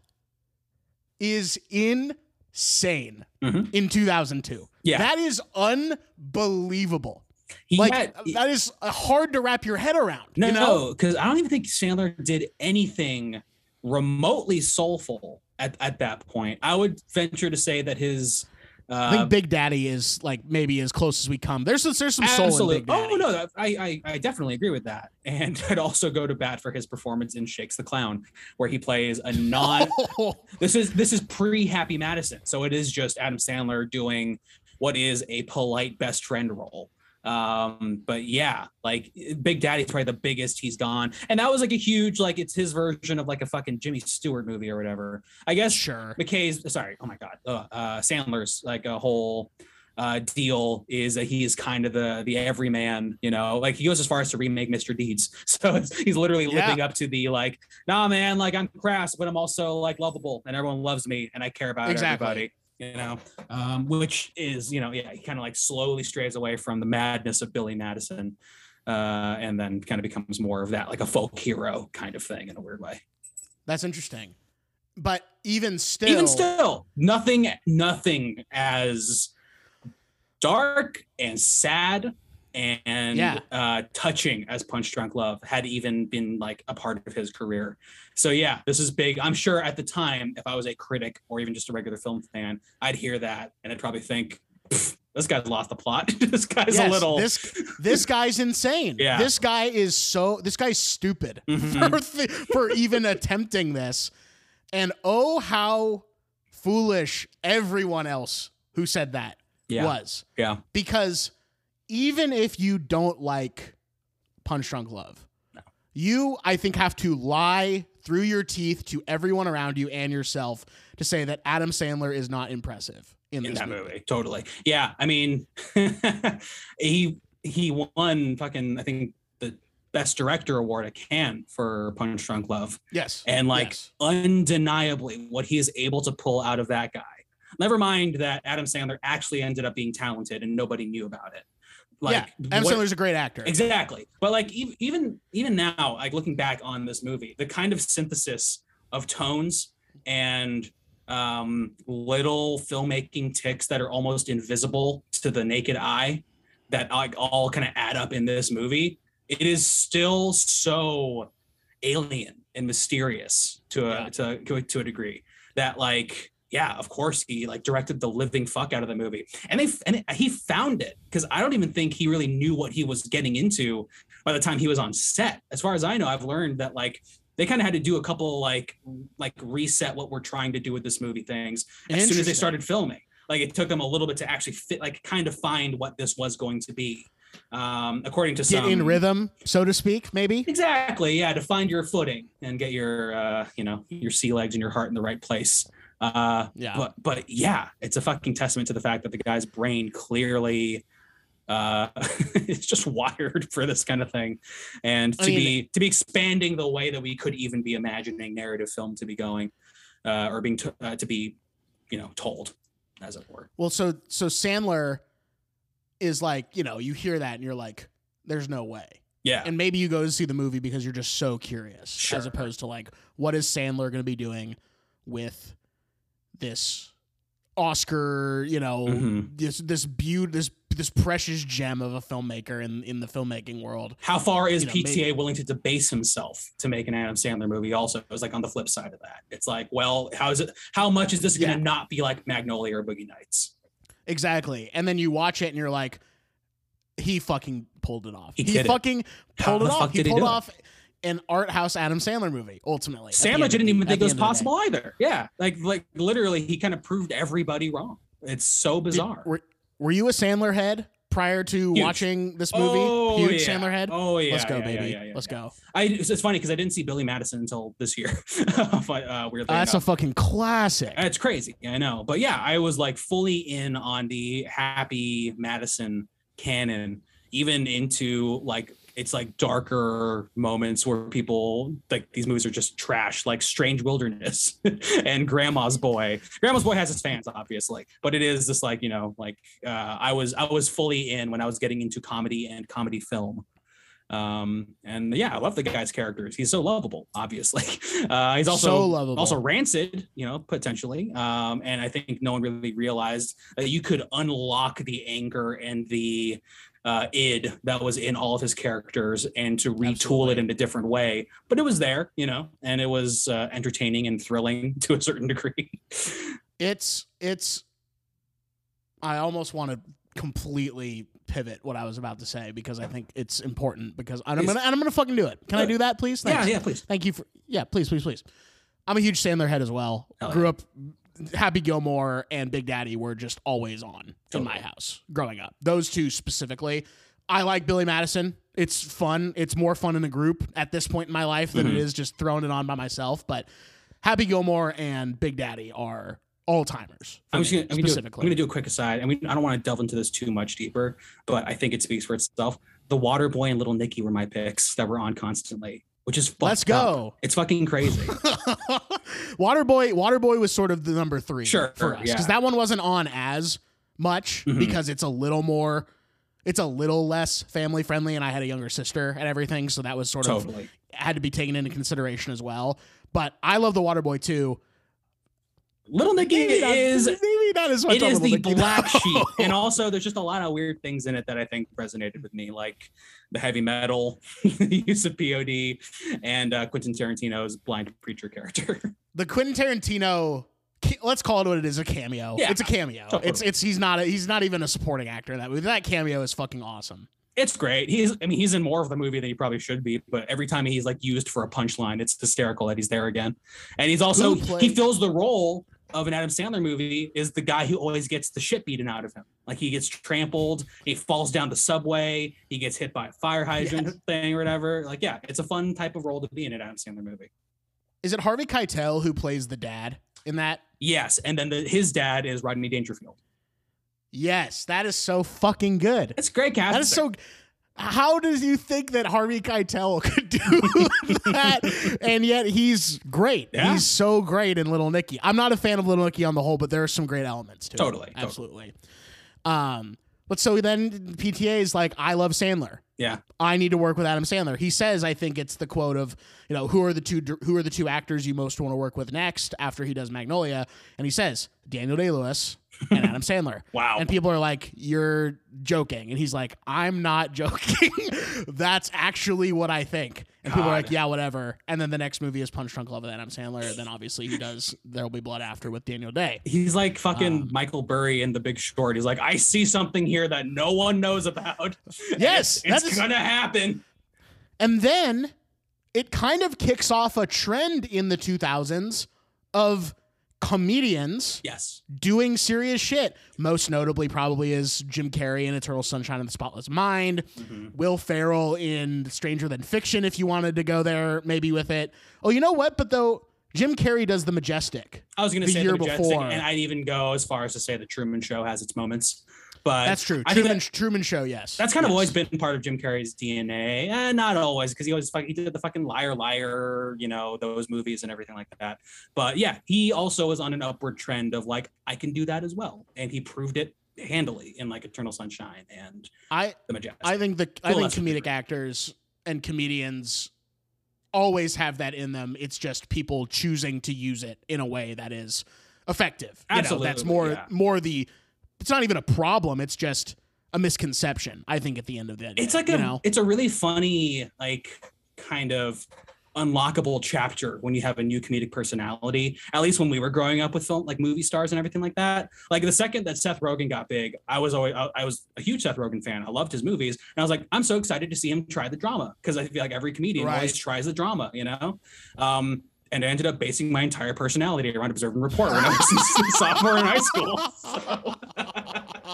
is insane Mhm. in 2002. Yeah. That is unbelievable. He like had- that is uh, hard to wrap your head around. no, you know? no, because I don't even think Sandler did anything remotely soulful at, at that point. I would venture to say that his I think um, Big Daddy is like maybe as close as we come. There's there's some soul in. Big oh, Daddy. Oh no, that- I, I I definitely agree with that. And I'd also go to bat for his performance in Shakes the Clown, where he plays a non. Oh. this is this is pre Happy Madison, so it is just Adam Sandler doing what is a polite best friend role. Um, but yeah, like Big Daddy's probably the biggest he's gone, and that was like a huge like it's his version of like a fucking Jimmy Stewart movie or whatever. I guess sure. McKay's sorry, oh my god, uh, uh, Sandler's like a whole uh, deal is that he is kind of the the everyman, you know, like he goes as far as to remake Mr. Deeds. So it's, he's literally Yeah. living up to the like, nah, man, like I'm crass, but I'm also like lovable and everyone loves me and I care about Exactly. everybody. You know, um, which is, you know, yeah, he kind of like slowly strays away from the madness of Billy Madison, uh, and then kind of becomes more of that, like a folk hero kind of thing in a weird way. That's interesting. But even still, even still nothing nothing as dark and sad and Yeah. uh, touching as punch drunk love had even been like a part of his career so yeah this is big i'm sure at the time if i was a critic or even just a regular film fan i'd hear that and i'd probably think this guy's lost the plot this guy's yes, a little this this guy's insane. Yeah. This guy is so this guy's stupid Mhm. for th- for even attempting this. And oh how foolish everyone else who said that yeah was. yeah Because even if you don't like Punch Drunk Love, you I think have to lie through your teeth to everyone around you and yourself to say that Adam Sandler is not impressive in, in this that movie. movie. Totally. Yeah. I mean, he he won fucking I think the best director award at Cannes for Punch Drunk Love, Yes. and like Yes. undeniably what he is able to pull out of that guy. Never mind that Adam Sandler actually ended up being talented and nobody knew about it. Like yeah, Adam what- Sandler's a great actor. Exactly. But like even even now, like looking back on this movie, the kind of synthesis of tones and um little filmmaking ticks that are almost invisible to the naked eye that like all kind of add up in this movie, it is still so alien and mysterious to a Yeah. to, to to a degree that like yeah of course he like directed the living fuck out of the movie and they and he found it because i don't even think he really knew what he was getting into by the time he was on set as far as i know i've learned that like they kind of had to do a couple like like reset what we're trying to do with this movie things as soon as they started filming like it took them a little bit to actually fit like kind of find what this was going to be um according to Get some in rhythm, so to speak, maybe. Exactly. Yeah, to find your footing and get your uh, you know, your sea legs and your heart in the right place. Uh Yeah. but but yeah, it's a fucking testament to the fact that the guy's brain clearly uh it's just wired for this kind of thing and I to mean- be to be expanding the way that we could even be imagining narrative film to be going uh or being to, uh, to be you know told as it were Well, so so Sandler is like, you know, you hear that and you're like, there's no way. yeah And maybe you go to see the movie because you're just so curious, Sure. as opposed to like, what is Sandler going to be doing with this Oscar, you know, Mhm. this this beaut this this precious gem of a filmmaker in in the filmmaking world. how far is you know, PTA maybe- willing to debase himself to make an Adam Sandler movie? Also, it was like on the flip side of that. It's like, well, how is it? How much is this going to not be like Magnolia or Boogie Nights? Exactly. And then you watch it and you're like, he fucking pulled it off. He He, did it. fucking How pulled it off. He pulled do it? An art house Adam Sandler movie. Ultimately, at the end Sandler didn't even think it was end of the day. possible either. Yeah, like like literally, he kind of proved everybody wrong. It's so Did- bizarre. were, were you a Sandler head prior to Huge. watching this movie? Oh, Huge yeah. Sandler head. Oh yeah, Let's go, yeah, baby. yeah, Let's go. I it's, funny because I didn't see Billy Madison until this year. uh, weirdly that's a fucking classic. It's crazy. I know. But yeah, I was like fully in on the happy Madison canon, even into like it's like darker moments where people like these movies are just trash, like Strange Wilderness and Grandma's Boy. Grandma's Boy has its fans, obviously, but it is just like, you know, like uh, I was I was fully in when I was getting into comedy and comedy film. Um, and yeah, I love the guy's characters. He's so lovable, obviously. Uh, he's also So lovable. also rancid, you know, potentially. Um, and I think no one really realized that you could unlock the anger and the uh, id that was in all of his characters and to retool Absolutely. it in a different way. But it was there, you know, and it was uh, entertaining and thrilling to a certain degree. it's it's I almost want to completely pivot what I was about to say because I think it's important because I'm Please. gonna and I'm gonna fucking do it. Can I Do that, please? Yeah, Thanks. yeah, please. Thank you for yeah, please, please, please. I'm a huge Sandler head as well. Hell Grew yeah. up Happy Gilmore and Big Daddy were just always on in my house growing up. Those two specifically. I like Billy Madison. It's fun. It's more fun in a group at this point in my life than it Mhm. is just throwing it on by myself. But Happy Gilmore and Big Daddy are all timers. I'm just gonna, I'm, gonna do, I'm gonna do a quick aside, and we, I don't want to delve into this too much deeper, but I think it speaks for itself. The Water Boy and Little Nicky were my picks that were on constantly, which is Let's up. go. It's fucking crazy. Waterboy Waterboy was sort of the number three Sure, for us because yeah. that one wasn't on as much Mhm. because it's a little more it's a little less family friendly and I had a younger sister and everything so that was sort of totally. had to be taken into consideration as well but I love the Waterboy too Little Nicky is maybe not as much it is the Nicky, black sheep. And also there's just a lot of weird things in it that i think resonated with me like the heavy metal the use of pod and uh, quentin tarantino's blind preacher character. The Quentin Tarantino let's call it what it is a cameo. Yeah, it's a cameo. Totally. it's it's he's not a, he's not even a supporting actor in that movie. That cameo is fucking awesome. It's great. He's i mean he's in more of the movie than he probably should be but every time he's like used for a punchline it's hysterical that he's there again. And he's also he fills the role of an Adam Sandler movie is the guy who always gets the shit beaten out of him. Like he gets trampled, he falls down the subway, he gets hit by a fire hydrant Yes. thing or whatever. Like, yeah, it's a fun type of role to be in an Adam Sandler movie. is it Harvey Keitel who plays the dad in that Yes, and then the, his dad is Rodney Dangerfield. Yes, that is so fucking good. It's great casting. That is so. How does you think that Harvey Keitel could do that? And yet he's great. Yeah. He's so great in Little Nicky. I'm not a fan of Little Nicky on the whole, but there are some great elements to Totally, it. totally. Absolutely. Um, but so then PTA is like, I love Sandler. Yeah. I need to work with Adam Sandler. He says, I think it's the quote of, you know, who are the two who are the two actors you most want to work with next after he does Magnolia, and he says Daniel Day Lewis and Adam Sandler. Wow. And people are like, "You're joking," and he's like, "I'm not joking. That's actually what I think." And people are like, "Yeah, whatever." And then the next movie is Punch Drunk Love with Adam Sandler. And then obviously he does There Will Be Blood After with Daniel Day. He's like fucking Um, Michael Burry in The Big Short. He's like, I see something here that no one knows about. Yes, it's, it's that is- gonna happen. And then it kind of kicks off a trend in the 2000s of comedians Yes. doing serious shit. Most notably, probably is Jim Carrey in Eternal Sunshine of the Spotless Mind. Mhm. Will Ferrell in Stranger Than Fiction, if you wanted to go there, maybe with it. Oh, you know what? But though Jim Carrey does the Majestic. I was gonna The say year the Majestic, before. and I'd even go as far as to say the Truman Show has its moments. But That's true. I think Truman, that- Truman Show, yes. That's kind of always been part of Jim Carrey's DNA, and eh, not always because he always he did the fucking liar liar, you know, those movies and everything like that. But yeah, he also was on an upward trend of like I can do that as well, and he proved it handily in like Eternal Sunshine and I The Majestic. I think the I think comedic actors and comedians always have that in them. It's just people choosing to use it in a way that is effective. You know, that's more yeah. more the. It's not even a problem. It's just a misconception. I think at the end of the day, it's like you a know. it's a really funny like kind of unlockable chapter when you have a new comedic personality at least when we were growing up with film like movie stars and everything like that like the second that seth rogen got big i was always i, I was a huge seth rogen fan i loved his movies and i was like i'm so excited to see him try the drama because i feel like every comedian always tries the drama you know um and I ended up basing my entire personality around Observe and Report when I was a sophomore in high school. So.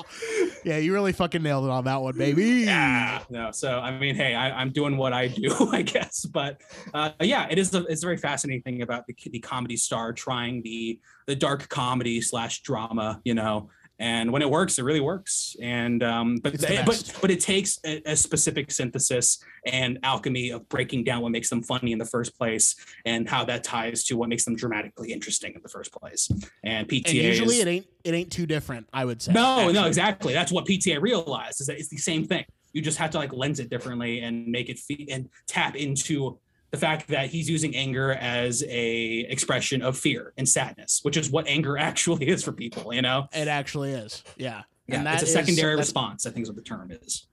yeah, you really fucking nailed it on that one, baby. Yeah, no. So I mean, hey, I, I'm doing what I do, I guess. But uh, yeah, it is. A, it's a very fascinating thing about the, the comedy star trying the the dark comedy slash drama, you know. And when it works, it really works. And um, but the but but it takes a, a specific synthesis and alchemy of breaking down what makes them funny in the first place and how that ties to what makes them dramatically interesting in the first place. And PTA And usually is, it ain't it ain't too different. I would say. no, no, exactly. That's what PTA realized is that it's the same thing. You just have to like lens it differently and make it fe- and tap into the fact that he's using anger as a expression of fear and sadness, which is what anger actually is for people. You know, It actually is. Yeah. yeah, and it's a is- secondary response. I think is what the term is.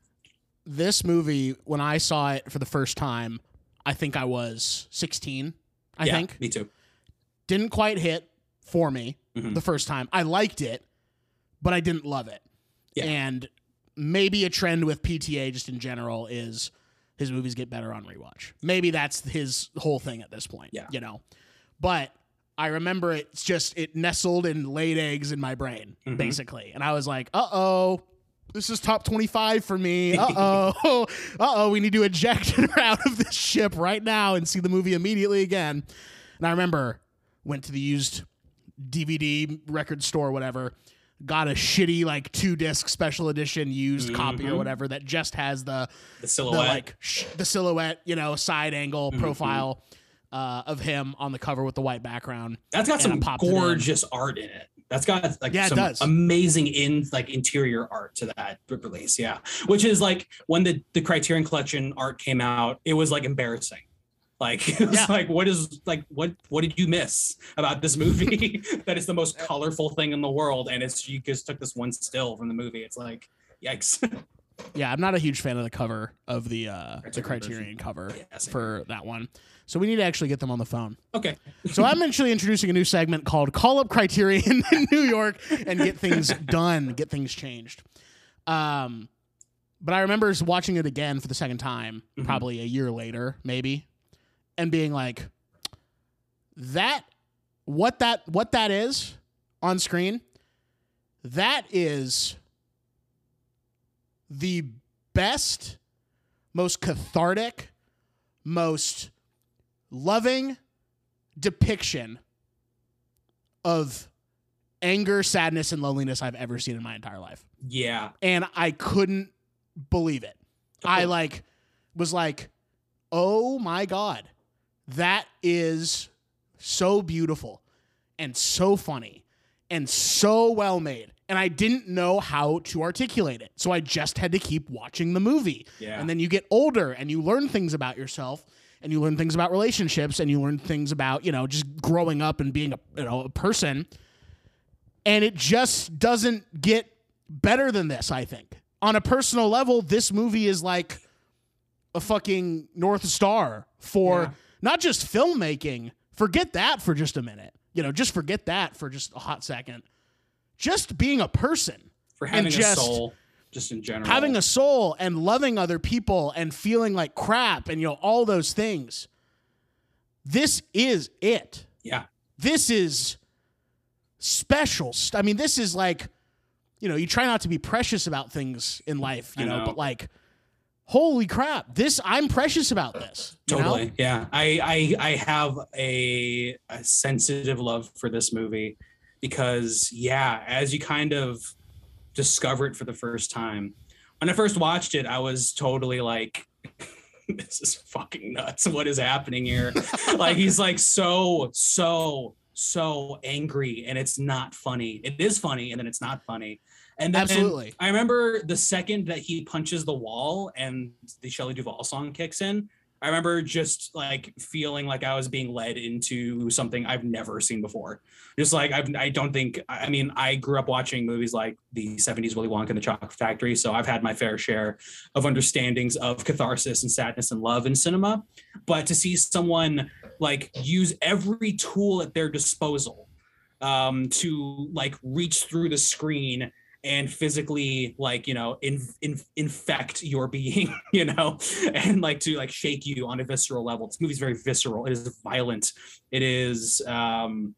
this movie when I saw it for the first time, I think I was 16. I yeah, think me too. didn't quite hit for me Mhm. the first time. I liked it, but I didn't love it. Yeah. And maybe a trend with PTA just in general is his movies get better on rewatch. Maybe that's his whole thing at this point. Yeah. You know. But I remember it's just it nestled and laid eggs in my brain, Mhm. basically. And I was like, uh oh. This is top 25 for me. Uh oh. uh oh. We need to eject her out of this ship right now and see the movie immediately again. And I remember went to the used DVD record store, whatever, got a shitty like two disc special edition used copy or Mhm. whatever that just has the The the silhouette. like sh- the silhouette, you know, side angle Mhm. profile uh, of him on the cover with the white background. That's got some gorgeous art in it. That's got like Yeah, it some does. amazing in like interior art to that release. Yeah, which is like when the the Criterion Collection art came out, it was like embarrassing. Like it was Yeah. like what is like what what did you miss about this movie that is the most colorful thing in the world and it's you just took this one still from the movie. It's like yikes. Yeah, I'm not a huge fan of the cover of the uh, the Criterion version. cover Yeah, for that one. So we need to actually get them on the phone. okay. So I'm actually introducing a new segment called "Call Up Criterion in New York and get things done, get things changed." Um, but I remember watching it again for the second time, Mhm. probably a year later, maybe, and being like, "That, what that, what that is on screen, that is the best, most cathartic, most loving depiction of anger, sadness, and loneliness I've ever seen in my entire life. Yeah. And I couldn't believe it. I like was like, oh my God, that is so beautiful and so funny and so well made. And I didn't know how to articulate it. So I just had to keep watching the movie. Yeah. And then you get older and you learn things about yourself and you learn things about relationships and you learn things about, you know, just growing up and being a, you know, a person. And it just doesn't get better than this, I think. On a personal level, this movie is like a fucking North Star for Yeah. Not just filmmaking. Forget that for just a minute. You know, just forget that for just a hot second. Just being a person for having just a soul just in general. having a soul and loving other people and feeling like crap and you know all those things this is it yeah. this is special st- i mean this is like you know you try not to be precious about things in life you know, know. but like holy crap this i'm precious about this you know? Totally. Yeah. I I I have a, a sensitive love for this movie because yeah, as you kind of discover it for the first time. When I first watched it, I was totally like this is fucking nuts. What is happening here? like he's like so so so angry and it's not funny. It is funny and then it's not funny. And then Absolutely. I remember the second that he punches the wall and the Shelley Duvall song kicks in. I remember just like feeling like I was being led into something I've never seen before. Just like I've, I don't think. I mean, I grew up watching movies like the '70s Willy Wonka and the Chocolate Factory, so I've had my fair share of understandings of catharsis and sadness and love in cinema. But to see someone like use every tool at their disposal um, to like reach through the screen and physically like you know in, in, infect your being you know and like to like shake you on a visceral level. This movie's very visceral. It is violent. It is um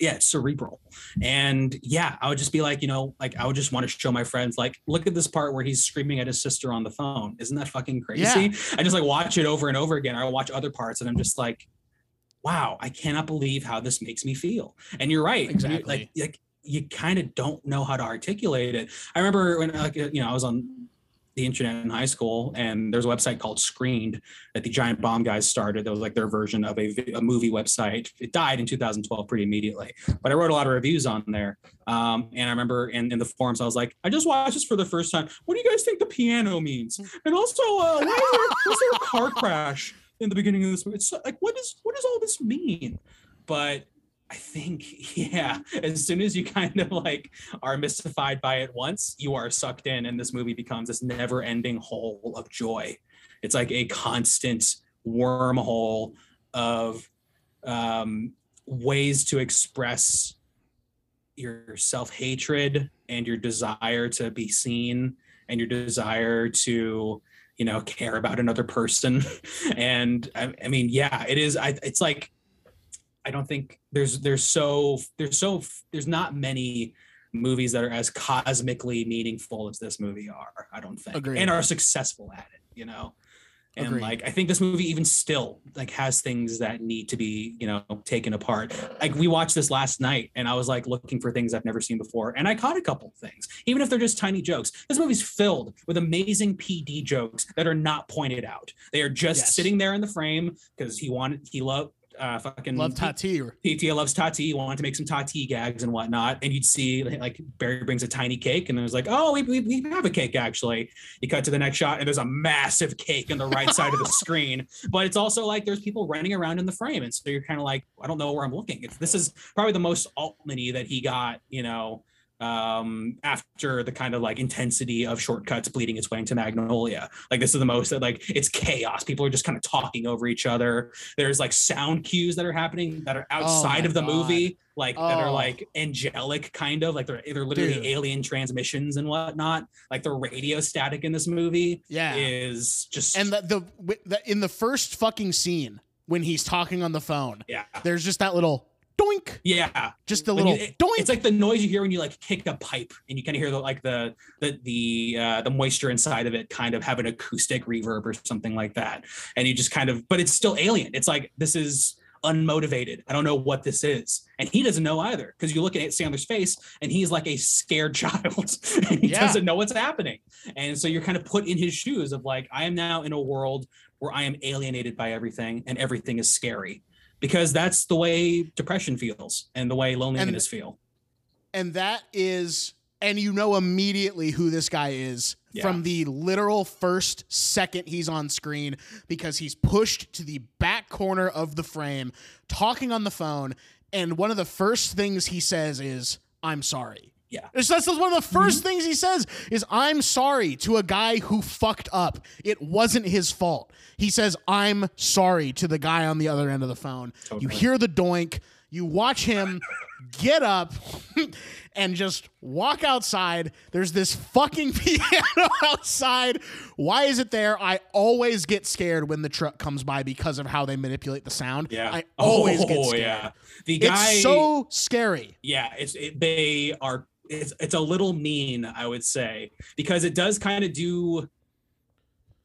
yeah it's cerebral. And yeah i would just be like you know like i would just want to show my friends like look at this part where he's screaming at his sister on the phone. Isn't that fucking crazy? I just like watch it over and over again. I watch other parts and i'm just like wow i cannot believe how this makes me feel. And you're right. Exactly. like like you kind of don't know how to articulate it. I remember when like you know i was on the internet in high school and there's a website called screened that the giant bomb guys started. That was like their version of a, a movie website. It died in 2012 pretty immediately but i wrote a lot of reviews on there. Um, and i remember in, in the forums i was like i just watched this for the first time. What do you guys think the piano means? And also uh, why is there, a car crash in the beginning of this movie? It's like what is what does all this mean? But I think, yeah, as soon as you kind of like are mystified by it once, you are sucked in, and this movie becomes this never ending hole of joy. It's like a constant wormhole of um, ways to express your self hatred, and your desire to be seen and your desire to you know care about another person and I, I mean yeah it is I, it's like i don't think there's there's so there's so there's not many movies that are as cosmically meaningful as this movie are i don't think Agreed. and are successful at it you know and Agreed. like i think this movie even still like has things that need to be you know taken apart like we watched this last night and i was like looking for things i've never seen before and i caught a couple things even if they're just tiny jokes this movie's filled with amazing pd jokes that are not pointed out they are just Yes. sitting there in the frame because he wanted he loved uh fucking Love Tati. or- loves Tati. Wanted to make some Tati gags and whatnot, and you'd see like Barry brings a tiny cake, and then it was like, "Oh, we, we, we have a cake actually." You cut to the next shot, and there's a massive cake on the right side of the screen. But it's also like there's people running around in the frame, and so you're kind of like, I don't know where I'm looking. It's, this is probably the most Altman-y that he got, you know, um after the kind of like intensity of Short Cuts bleeding its way into magnolia like this is the most that like it's chaos people are just kind of talking over each other there's like sound cues that are happening that are outside Oh of the God. movie like that are Oh. like angelic kind of like they're they're literally Dude. alien transmissions and whatnot like the radio static in this movie Yeah. is just And the, the, the in the first fucking scene when he's talking on the phone, yeah there's just that little doink, yeah. Just a little you- it- doink. it's like the noise you hear when you like kick a pipe and you kind of hear the like the the the uh, the moisture inside of it kind of have an acoustic reverb or something like that. And you just kind of but it's still alien. It's like this is unmotivated. I don't know what this is. And he doesn't know either because you look at sandler's face and he's like a scared child and he Yeah. doesn't know what's happening. And so you're kind of put in his shoes of like i am now in a world where i am alienated by everything and everything is scary because that's the way depression feels and the way loneliness feel. and that is and you know immediately who this guy is Yeah. from the literal first second he's on screen because he's pushed to the back corner of the frame talking on the phone and one of the first things he says is i'm sorry Yeah. It's- that's one of the mm-hmm. 1st things he says is i'm sorry to a guy who fucked up it wasn't his fault he says i'm sorry to the guy on the other end of the phone you hear the doink you watch him get up and just walk outside. There's this fucking piano outside. Why is it there? I always get scared when the truck comes by because of how they manipulate the sound. Yeah. I always get Oh, scared. yeah. The guy It's so scary. yeah, it's it, they are it's it's a little mean, I would say, because it does kind of do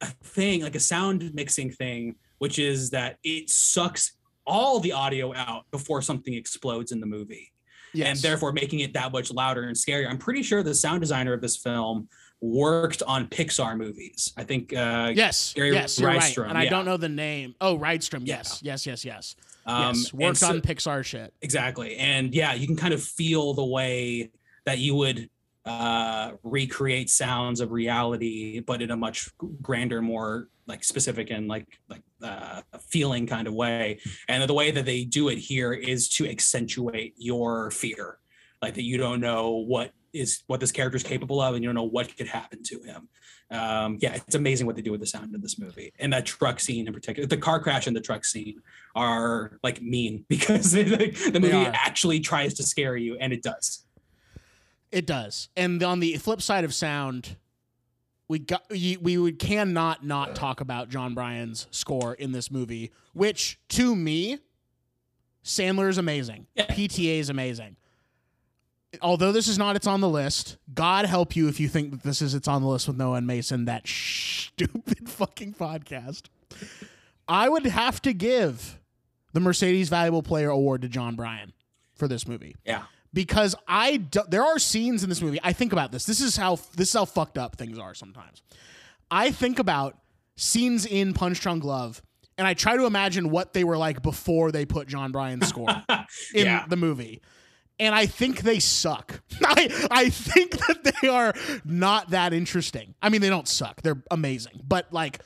a thing like a sound mixing thing, which is that it sucks all the audio out before something explodes in the movie. Yes. and therefore making it that much louder and scarier. I'm pretty sure the sound designer of this film worked on Pixar movies. I think uh yes, Gary yes, you're right. Rydstrom, And I yeah. don't know the name. Oh, Rydstrom. Yeah. Yes, yes, yes, yes. um, yes, worked so- on Pixar shit. exactly. And yeah, you can kind of feel the way that you would uh recreate sounds of reality but in a much grander more like specific and like like uh feeling kind of way. And the way that they do it here is to accentuate your fear. Like that you don't know what is what this character is capable of and you don't know what could happen to him. Um yeah it's amazing what they do with the sound in this movie. And that truck scene in particular the car crash and the truck scene are like mean because they, like, the movie actually tries to scare you and it does It does. And on the flip side of sound, we got we, we would cannot not talk about Jon Brion's score in this movie, which to me, Sandler is amazing. Yeah. PTA is amazing. Although this is not it's on the list, God help you if you think that this is it's on the list with Noah and Mason, that stupid fucking podcast. I would have to give the Mercedes Valuable Player Award to Jon Brion for this movie yeah because I do, there are scenes in this movie. I think about this. This is how this is how fucked up things are sometimes. I think about scenes in Punch Drunk Love, and I try to imagine what they were like before they put Jon Brion's score in Yeah. the movie. And I think they suck. I I think that they are not that interesting. I mean, they don't suck. They're amazing. But like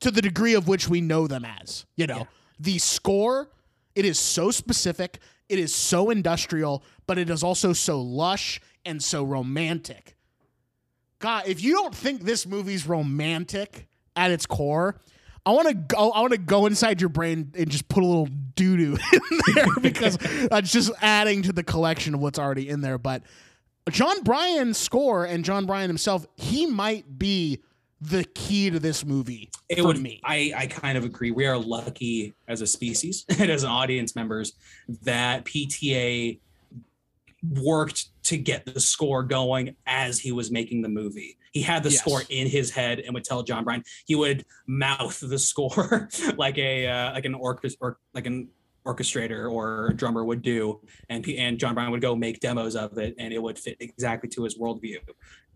to the degree of which we know them as, you know, the score, it is so specific, it is so industrial, but it is also so lush and so romantic. God, if you don't think this movie's romantic at its core, I want to go. I want to go inside your brain and just put a little doo doo in there because that's just adding to the collection of what's already in there. But Jon Brion's score and Jon Brion himself, he might be the key to this movie it would me. I, I kind of agree. We are lucky as a species and as an audience members that PTA worked to get the score going as he was making the movie. He had the Yes. score in his head and would tell Jon Brion. He would mouth the score like a uh, like an orchestra or like an orchestrator or drummer would do, and P- and Jon Brion would go make demos of it, and it would fit exactly to his worldview.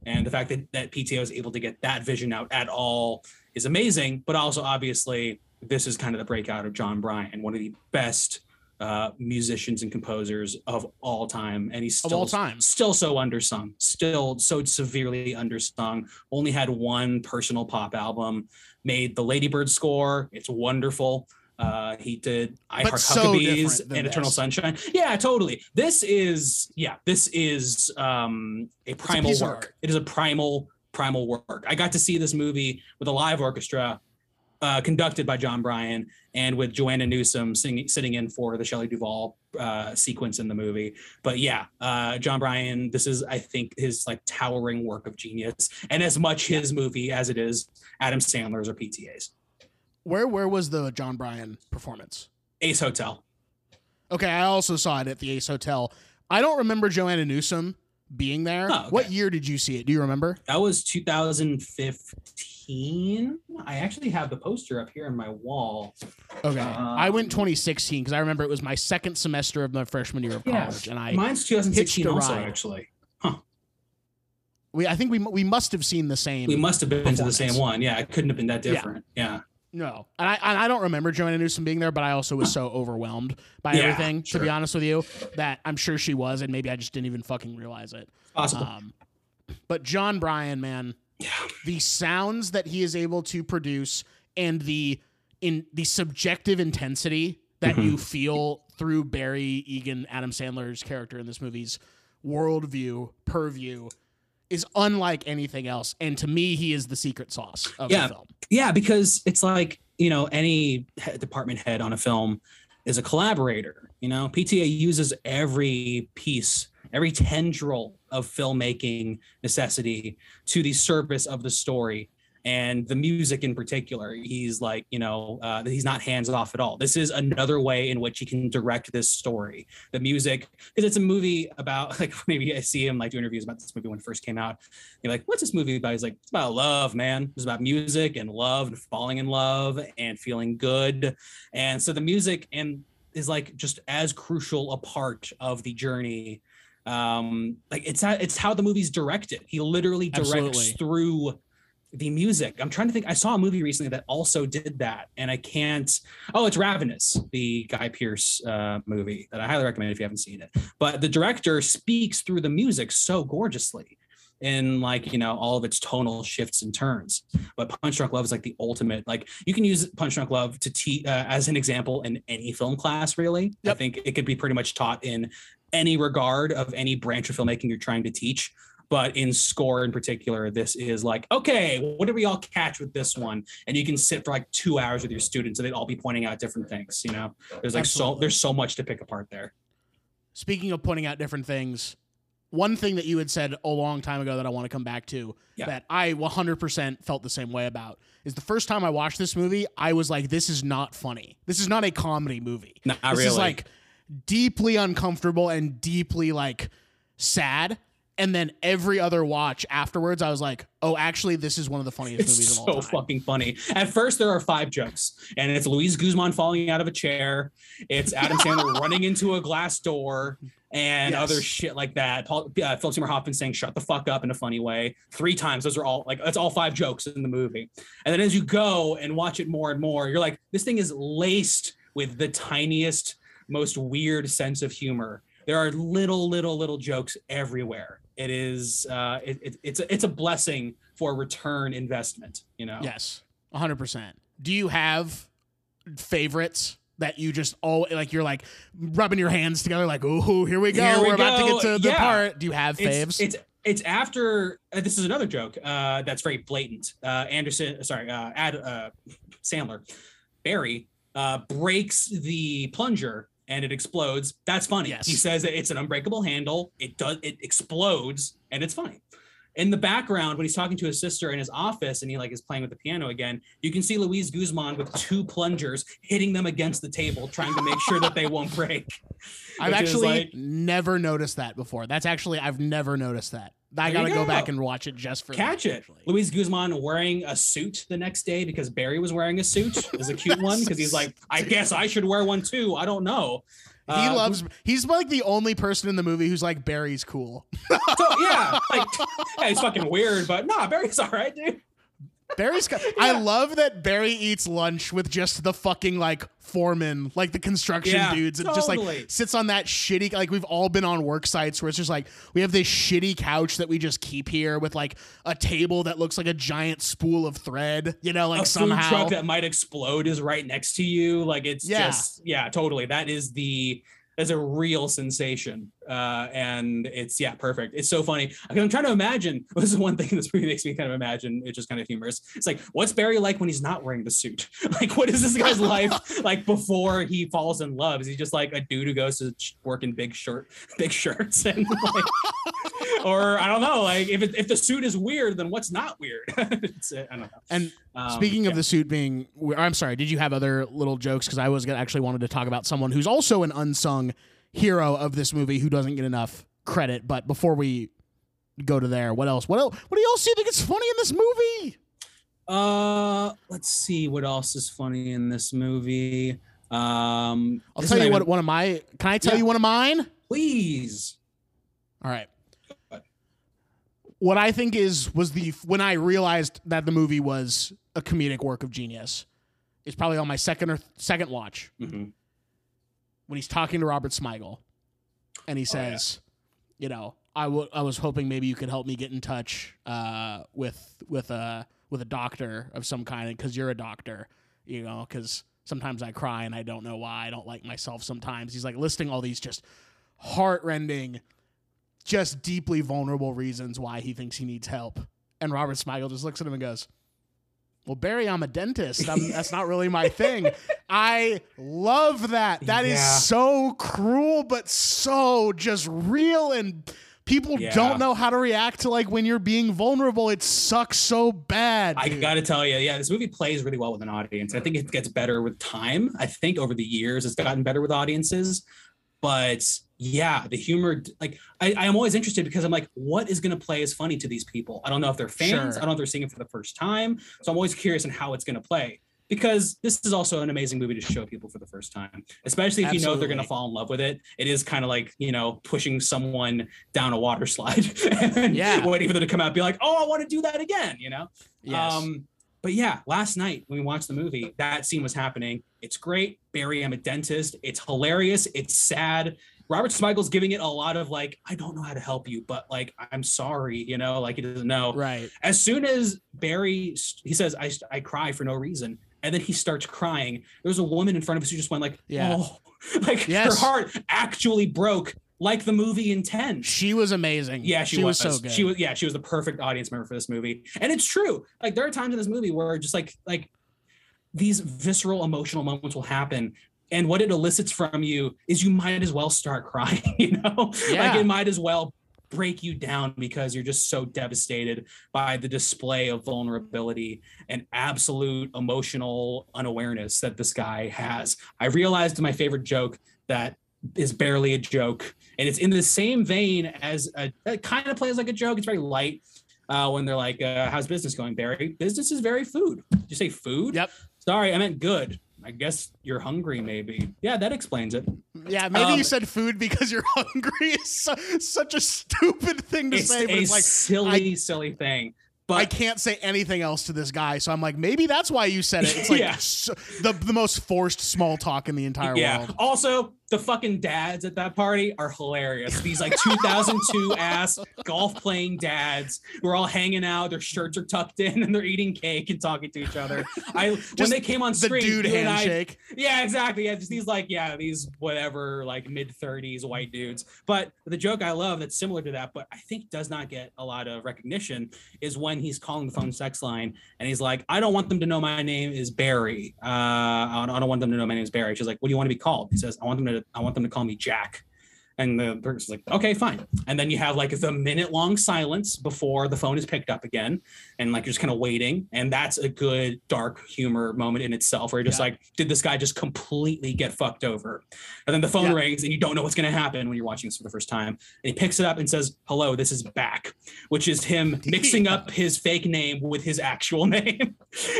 And the fact that that PTA was able to get that vision out at all is amazing. But also, obviously, this is kind of the breakout of Jon Brion, one of the best uh, musicians and composers of all time, and he's Of still all time. still so undersung, still so severely undersung. Only had one personal pop album, made the Ladybird score. It's wonderful. Uh, he did I But Heart so Huckabees and Eternal. Sunshine. Yeah, totally. This is yeah, this is um a primal of work. It is a primal primal work. I got to see this movie with a live orchestra uh, conducted by Jon Brion and with Joanna Newsom singing, sitting in for the Shelley Duvall uh, sequence in the movie. But yeah, uh, Jon Brion, this is, I think, his like towering work of genius and as much his movie as it is Adam Sandler's or PTA's. where where was the Jon Brion performance? Ace Hotel. Okay, I also saw it at the Ace Hotel. I don't remember Joanna Newsom being there. Oh, okay. What year did you see it? Do you remember? That was 2015. I actually have the poster up here in my wall. Okay, I went Um, 2016 because I remember it was my second semester of my freshman year of college, and I Mine's 2016 also, ride. actually. we I think we we must have seen the same. We must have been to the same one. Yeah, it couldn't have been that Yeah. different. Yeah. No, and I and I don't remember Joanna Newsom being there, but I also was so overwhelmed by Yeah, everything. To be honest with you, that I'm sure she was, and maybe I just didn't even fucking realize it. Possible. Um, but Jon Brion, man, yeah. the sounds that he is able to produce and the in the subjective intensity that Mhm. you feel through Barry Egan, Adam Sandler's character in this movie's worldview, purview, is unlike anything else. And to me, he is the secret sauce of Yeah. the film. Yeah, because it's like, you know, any department head on a film is a collaborator. You know, PTA uses every piece, every tendril of filmmaking necessity to the service of the story. And the music in particular, he's like, you know, uh, he's not hands off at all. This is another way in which he can direct this story. The music, because it's a movie about, like, maybe I see him like do interviews about this movie when it first came out. You're like, what's this movie about? He's like, it's about love, man. It's about music and love and falling in love and feeling good. And so the music and is like just as crucial a part of the journey. Um, like it's how, it's how the movie's directed. He literally directs Absolutely. through the music. I'm trying to think. I saw a movie recently that also did that, and I can't. Oh, it's Ravenous, the Guy Pearce uh, movie that I highly recommend if you haven't seen it. But the director speaks through the music so gorgeously in like you know all of its tonal shifts and turns but punch drunk love is like the ultimate like you can use punch drunk love to teach uh, as an example in any film class really i think it could be pretty much taught in any regard of any branch of filmmaking you're trying to teach but in score in particular this is like okay what did we all catch with this one and you can sit for like two hours with your students and they'd all be pointing out different things you know there's like so there's so much to pick apart there Speaking of pointing out different things, one thing that you had said a long time ago that I want to come back to Yeah. that I 100% felt the same way about is the first time I watched this movie, I was like, this is not funny. This is not a comedy movie. not this really is like deeply uncomfortable and deeply like sad. And then every other watch afterwards, I was like, oh, actually, this is one of the funniest It's movies of all so time. fucking funny. At first, there are five jokes, and it's Luis Guzman falling out of a chair. It's Adam Sandler running into a glass door, and Yes. other shit like that. Paul, uh, Philip Seymour Hoffman saying "shut the fuck up" in a funny way three times. Those are all like that's all five jokes in the movie. And then as you go and watch it more and more, you're like, this thing is laced with the tiniest, most weird sense of humor. There are little, little, little jokes everywhere. It is, uh, it, it, it's a, it's a blessing for return investment. You know. Yes, 100%. Do you have favorites that you just all like you're like rubbing your hands together like oh here we go Here we we're about to get to the Yeah. part do you have faves It's, it's it's after uh, this is another joke uh, that's very blatant. Uh, Anderson, sorry, uh, Ad, uh, Sandler, Barry uh, breaks the plunger and it explodes. That's funny. Yes. He says that it's an unbreakable handle. It does it explodes and it's funny. In the background, when he's talking to his sister in his office and he like is playing with the piano again, you can see Luis Guzman with two plungers hitting them against the table, trying to make sure that they won't break. I've actually like- never noticed that before. That's actually I've never noticed that. I gotta go. go. back and watch it just for catch that, it. actually. Luis Guzman wearing a suit the next day because Barry was wearing a suit is a cute one because he's like, I guess I should wear one too. I don't know. He Uh, loves. He's like the only person in the movie who's like Barry's cool. So, yeah, like yeah, he's fucking weird, but nah, Barry's all right, dude. Barry's. co- I love that Barry eats lunch with just the fucking like foreman, like the construction Yeah, dudes, and just like sits on that shitty. Like we've all been on work sites where it's just like we have this shitty couch that we just keep here with like a table that looks like a giant spool of thread. You know, like a food somehow. truck that might explode is right next to you. Like it's Yeah. just yeah, totally. That is the that's a real sensation. Uh, and it's yeah, perfect. It's so funny. I'm trying to imagine. This is one thing this movie makes me kind of imagine. It's just kind of humorous. It's like, what's Barry like when he's not wearing the suit? Like, what is this guy's life like before he falls in love? Is he just like a dude who goes to work in big shirt, big shirts, and like, or I don't know. Like, if it, if the suit is weird, then what's not weird? it's, I don't know. and Um, Speaking of the suit being, I'm sorry. Did you have other little jokes? Because I was gonna actually wanted to talk about someone who's also an unsung hero of this movie who doesn't get enough credit. But before we go to there, what else? What else? What do you all see? think is funny in this movie? Uh, let's see what else is funny in this movie. Um, I'll tell you what. One of my. Can I tell Yeah. you one of mine? Please. All right. What? I think is was the when I realized that the movie was a comedic work of genius is probably on my second or second watch. Mhm. when he's talking to Robert Smigel, and he Oh, yeah. says, "You know, I w- I was hoping maybe you could help me get in touch uh, with with a with a doctor of some kind because you're a doctor, you know, because sometimes I cry and I don't know why. I don't like myself sometimes." He's like listing all these just heartrending, just deeply vulnerable reasons why he thinks he needs help, and Robert Smigel just looks at him and goes. Well, Barry, I'm a dentist. I'm, that's not really my thing. I love that. That is Yeah. so cruel, but so just real. And people Yeah. don't know how to react to like when you're being vulnerable. It sucks so bad. I gotta tell you, yeah, this movie plays really well with an audience. I think it gets better with time. I think over the years it's gotten better with audiences. But yeah, the humor, like I, I am always interested because I'm like, what is gonna play as funny to these people? I don't know if they're fans. Sure. I don't know if they're seeing it for the first time. So I'm always curious on how it's gonna play. Because this is also an amazing movie to show people for the first time, especially if you know they're going to fall in love with it. It is kind of like, you know, pushing someone down a water slide and Yeah. waiting for them to come out and be like, oh, I want to do that again, you know? Yes. Um, but yeah, last night when we watched the movie, that scene was happening. It's great. Barry, I'm a dentist. It's hilarious. It's sad. Robert Smigel's giving it a lot of like, I don't know how to help you, but like, I'm sorry, you know, like he doesn't know. right. As soon as Barry, he says, I, I cry for no reason. And then he starts crying. There's a woman in front of us who just went like, Yeah. oh, like Yes. her heart actually broke like the movie intends. She was amazing. Yeah, she, was. so good. She was. Yeah, she was the perfect audience member for this movie, and it's true. Like there are times in this movie where just like like these visceral emotional moments will happen, and what it elicits from you is you might as well start crying. You know, like it might as well break you down because you're just so devastated by the display of vulnerability and absolute emotional unawareness that this guy has. I realized my favorite joke that is barely a joke and it's in the same vein as a it kind of plays like a joke it's very light uh, when they're like uh, how's business going barry business is very food did you say food Yep. sorry i meant good i guess you're hungry maybe yeah that explains it Yeah, maybe Um, you said food because you're hungry. Is su- such a stupid thing to it's say, but it's like silly silly thing but I can't say anything else to this guy, so I'm like, maybe that's why you said it. It's like Yeah. so- the the most forced small talk in the entire yeah world. also the fucking dads at that party are hilarious these like 2002 ass golf playing dads who are all hanging out their shirts are tucked in and they're eating cake and talking to each other i when they came on screen, The dude and I- handshake. Yeah, exactly. Yeah, just these like yeah, these whatever like mid thirties white dudes. But the joke I love that's similar to that, but I think does not get a lot of recognition is when he's calling the phone sex line and he's like, I don't want them to know my name is Barry. Uh, I don't I don't want them to know my name is Barry. She's like, What do you want to be called? He says, I want them to to I want them to call me Jack. And the person's like, okay, fine. And then you have like the minute long silence before the phone is picked up again. And like you're just kind of waiting. And that's a good dark humor moment in itself where you're just Yeah. like, did this guy just completely get fucked over? And then the phone Yeah. rings and you don't know what's going to happen when you're watching this for the first time. And he picks it up and says, hello, this is back, which is him mixing up his fake name with his actual name.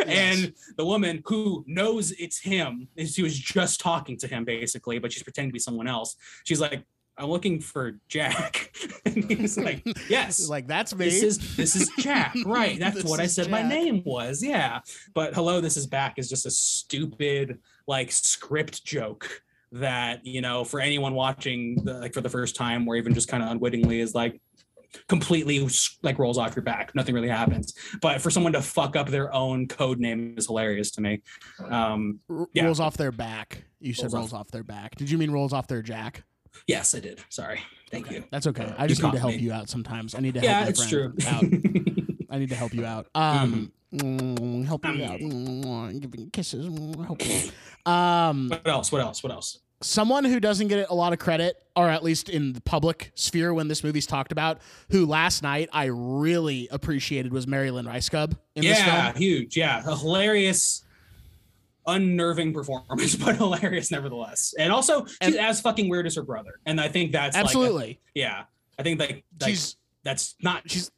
and the woman who knows it's him, is she was just talking to him basically, but she's pretending to be someone else. She's like, I'm looking for Jack. and he's like, Yes. like that's me. this is this is Jack, right? That's what I said my name was. Yeah. But hello, this is back is just a stupid like script joke that, you know, for anyone watching the, like for the first time or even just kind of unwittingly is like completely like rolls off your back. Nothing really happens. But for someone to fuck up their own code name is hilarious to me. Um yeah. rolls off their back. You said Rolls rolls, off- off. their back. Did you mean rolls off their jack? Yes, I did. Sorry. Thank you. That's okay. I just need to help me. you out sometimes. I need to Yeah, help it's true. out. I need to help you out. Um, Mm-hmm. mm, help you out. Mm, Giving kisses. Mm, help you. Um, what else? What else? What else? someone who doesn't get a lot of credit, or at least in the public sphere when this movie's talked about, who last night I really appreciated was Mary Lynn Rajskub in this yeah, huge. Yeah, a hilarious, unnerving performance, but hilarious nevertheless. And also, she's And- as fucking weird as her brother. And I think that's Like Absolutely. a- yeah, I think like, like she's that's not she's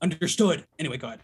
understood. Anyway, go ahead.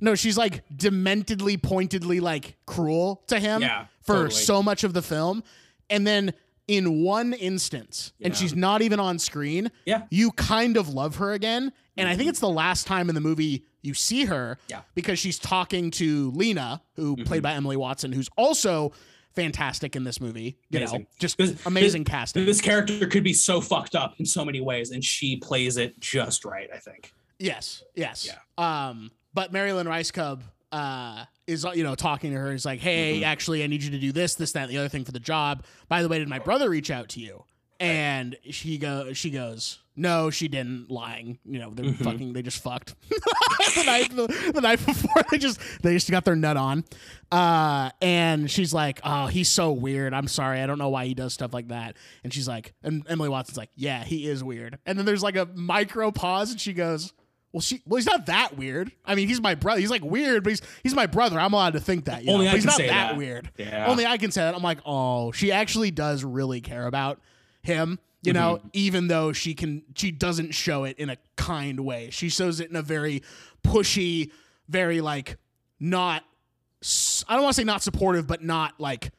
no, she's like dementedly, pointedly like cruel to him Yeah, for totally. so much of the film, and then in one instance, and she's not even on screen. Yeah. Mm-hmm. you kind of love her again, and I think it's the last time in the movie you see her. Yeah. Mm-hmm. because she's talking to Lena, who played by Emily Watson, who's also fantastic in this movie. You know, just This- amazing this- casting. This character could be so fucked up in so many ways, and she plays it just right. I think. Yes, yes. Yeah. Um, but Mary Lynn Rajskub uh is you know talking to her. He's like, "Hey, Mm-hmm. actually, I need you to do this, this, that, and the other thing for the job. By the way, did my brother reach out to you?" And she go, she goes, "No, she didn't." Lying, you know, they're Mm-hmm. fucking. They just fucked the night the, the night before. They just they just got their nut on. Uh, and she's like, "Oh, he's so weird. I'm sorry. I don't know why he does stuff like that." And she's like, and Emily Watson's like, "Yeah, he is weird." And then there's like a micro pause, and she goes. Well, she well, he's not that weird. I mean, he's my brother. He's like weird, but he's he's my brother. I'm allowed to think that. You Only know? I But he's can not say that, that. weird. Yeah. Only I can say that. I'm like, oh, she actually does really care about him. You know, Mm-hmm. even though she can, she doesn't show it in a kind way. She shows it in a very pushy, very like not i don't want to say not supportive, but not like.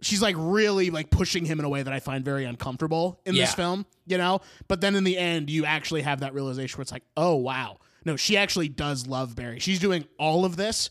She's like really like pushing him in a way that I find very uncomfortable in this film, you know? But then in the end, you actually have that realization where it's like, oh, wow. No, she actually does love Barry. She's doing all of this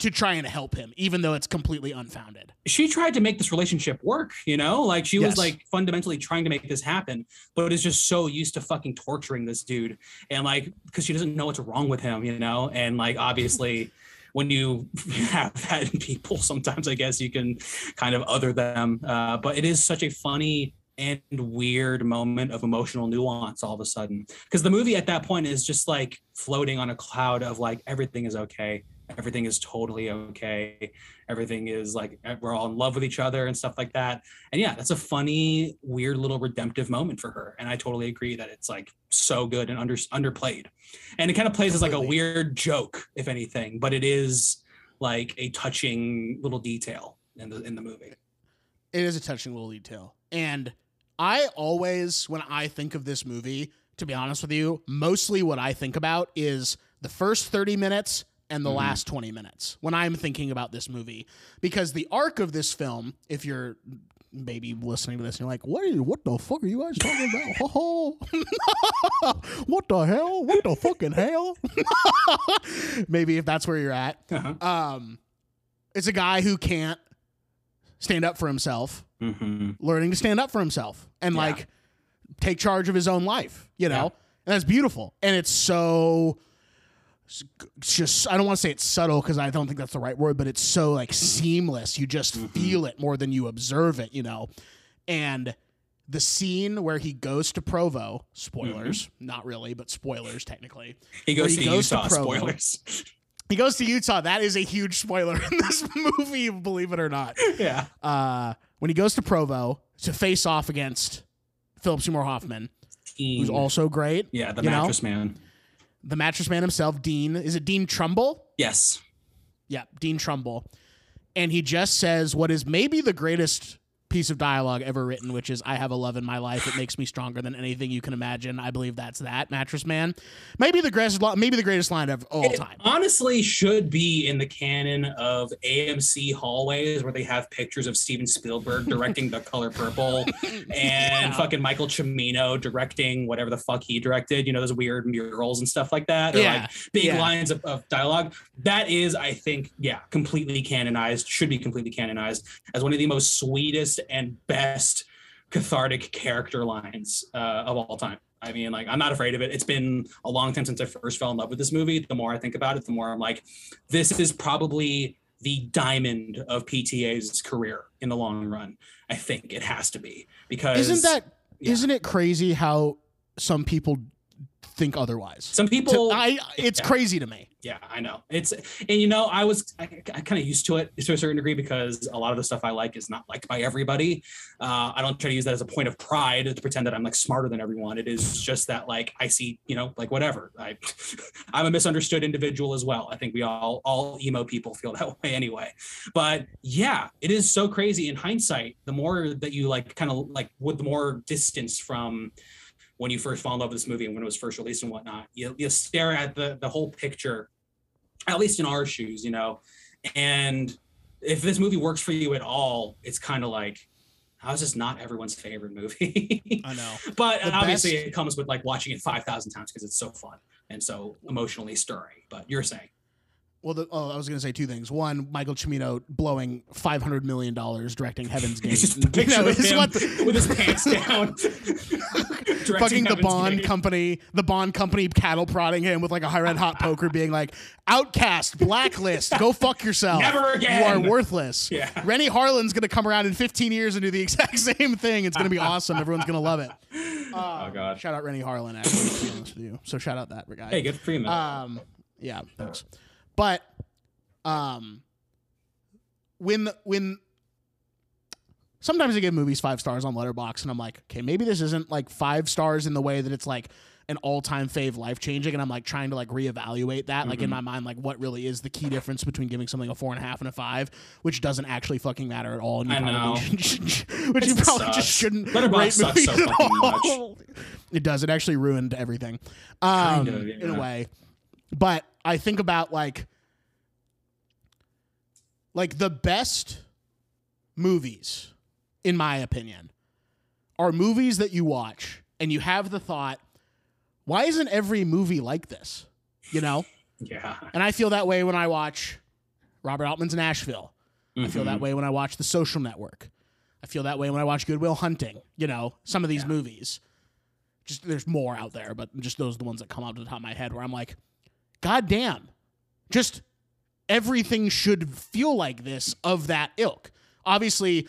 to try and help him, even though it's completely unfounded. she tried to make this relationship work, you know? Like she Yes. was like fundamentally trying to make this happen, but is just so used to fucking torturing this dude. And like because she doesn't know what's wrong with him, you know? And like obviously when you have that in people, sometimes I guess you can kind of other them. Uh, but it is such a funny and weird moment of emotional nuance all of a sudden. Because the movie at that point is just like floating on a cloud of like everything is okay. Everything is totally okay. Everything is like we're all in love with each other and stuff like that. And yeah that's a funny weird little redemptive moment for her. And i totally agree that it's like so good and under underplayed. And it kind of plays as like a weird joke if anything but it is like a touching little detail in the in the movie. It is a touching little detail. And I always, when I think of this movie, to be honest with you, mostly what I think about is the first 30 minutes and the Mhm. last 20 minutes when I'm thinking about this movie. Because the arc of this film, if you're maybe listening to this and you're like, what, are you, what the fuck are you guys talking about? What the hell? What the fucking hell? maybe if that's where you're at. uh-huh. Um, it's a guy who can't stand up for himself, mm-hmm. learning to stand up for himself and Yeah. like take charge of his own life, you know? Yeah. And that's beautiful. And it's so just I don't want to say it's subtle because I don't think that's the right word, but it's so like seamless. You just Mm-hmm. feel it more than you observe it, you know. And the scene where he goes to Provo, spoilers, Mm-hmm. not really, but spoilers technically. he goes he to goes to utah Provo. spoilers He goes to Utah. That is a huge spoiler in this movie, believe it or not. yeah Uh, when he goes to Provo to face off against Philip Seymour Hoffman, who's also great. yeah, the you know? mattress man. The mattress man himself, Dean. Is it Dean Trumbell? Yes. Yeah, Dean Trumbell. And he just says what is maybe the greatest piece of dialogue ever written, which is I have a love in my life. It makes me stronger than anything you can imagine. I believe that's that, Mattress Man. Maybe the greatest maybe the greatest line of all It time. honestly should be in the canon of AMC hallways where they have pictures of Steven Spielberg directing The Color Purple and Yeah. fucking Michael Cimino directing whatever the fuck he directed, you know, those weird murals and stuff like that. Or Yeah. like big Yeah. lines of, of dialogue. That is, I think, yeah, completely canonized, should be completely canonized as one of the most sweetest and best cathartic character lines uh, of all time. I mean, like, I'm not afraid of it. It's been a long time since I first fell in love with this movie. The more I think about it, the more I'm like, this is probably the diamond of PTA's career in the long run. I think it has to be because Isn't that yeah. not it crazy how some people think otherwise? some To- people I it's Yeah. crazy to me. Yeah, I know. It's and you know, I was I, I kind of used to it to a certain degree because a lot of the stuff I like is not liked by everybody. Uh, I don't try to use that as a point of pride to pretend that I'm like smarter than everyone. It is just that like I see, you know, like whatever. I I'm a misunderstood individual as well. I think we all all emo people feel that way anyway. But yeah, it is so crazy in hindsight. The more that you like kind of like with the more distance from when you first fall in love with this movie and when it was first released and whatnot. You, you stare at the the whole picture, at least in our shoes, you know. And if this movie works for you at all, it's kind of like, how is this not everyone's favorite movie? I know. but The obviously, best- it comes with like watching it five thousand times because it's so fun and so emotionally stirring. But you're saying, Well, the, oh, I was going to say two things. One, Michael Cimino blowing five hundred million dollars directing Heaven's Gate. just You know, him what the- with his pants down, fucking the Bond company, the Bond company cattle prodding him with like a high red hot poker, being like, "Outcast, blacklist, go fuck yourself. Never You are worthless." Yeah. Renny Harlin's gonna come around in 15 years and do the exact same thing. It's gonna be awesome. Everyone's gonna love it. Oh god. Shout out Renny Harlin, actually, to be honest with you. So shout out that guy. Hey, good for you, man. Um, yeah, thanks. But, um, when when sometimes I give movies five stars on Letterboxd, and I'm like, okay, maybe this isn't like five stars in the way that it's like an all-time fave, life-changing, and I'm like trying to like reevaluate that, like in Mhm. my mind, like what really is the key difference between giving something a four and a half and a five, which doesn't actually fucking matter at all, and you I probably know. which you probably sucks. just shouldn't Letterboxd rate sucks so movies at fucking all. It does. It actually ruined everything, um, Kind of, in a way. But I think about like, like the best movies, in my opinion, are movies that you watch and you have the thought, why isn't every movie like this? You know, yeah. and I feel that way when I watch Robert Altman's Nashville. I feel that mm-hmm. way when I watch The Social Network. I feel that way when I watch Goodwill Hunting. You know, some of these Yeah. movies. Just there's more out there, but just those are the ones that come up to the top of my head where I'm like, God damn. Just everything should feel like this of that ilk. Obviously,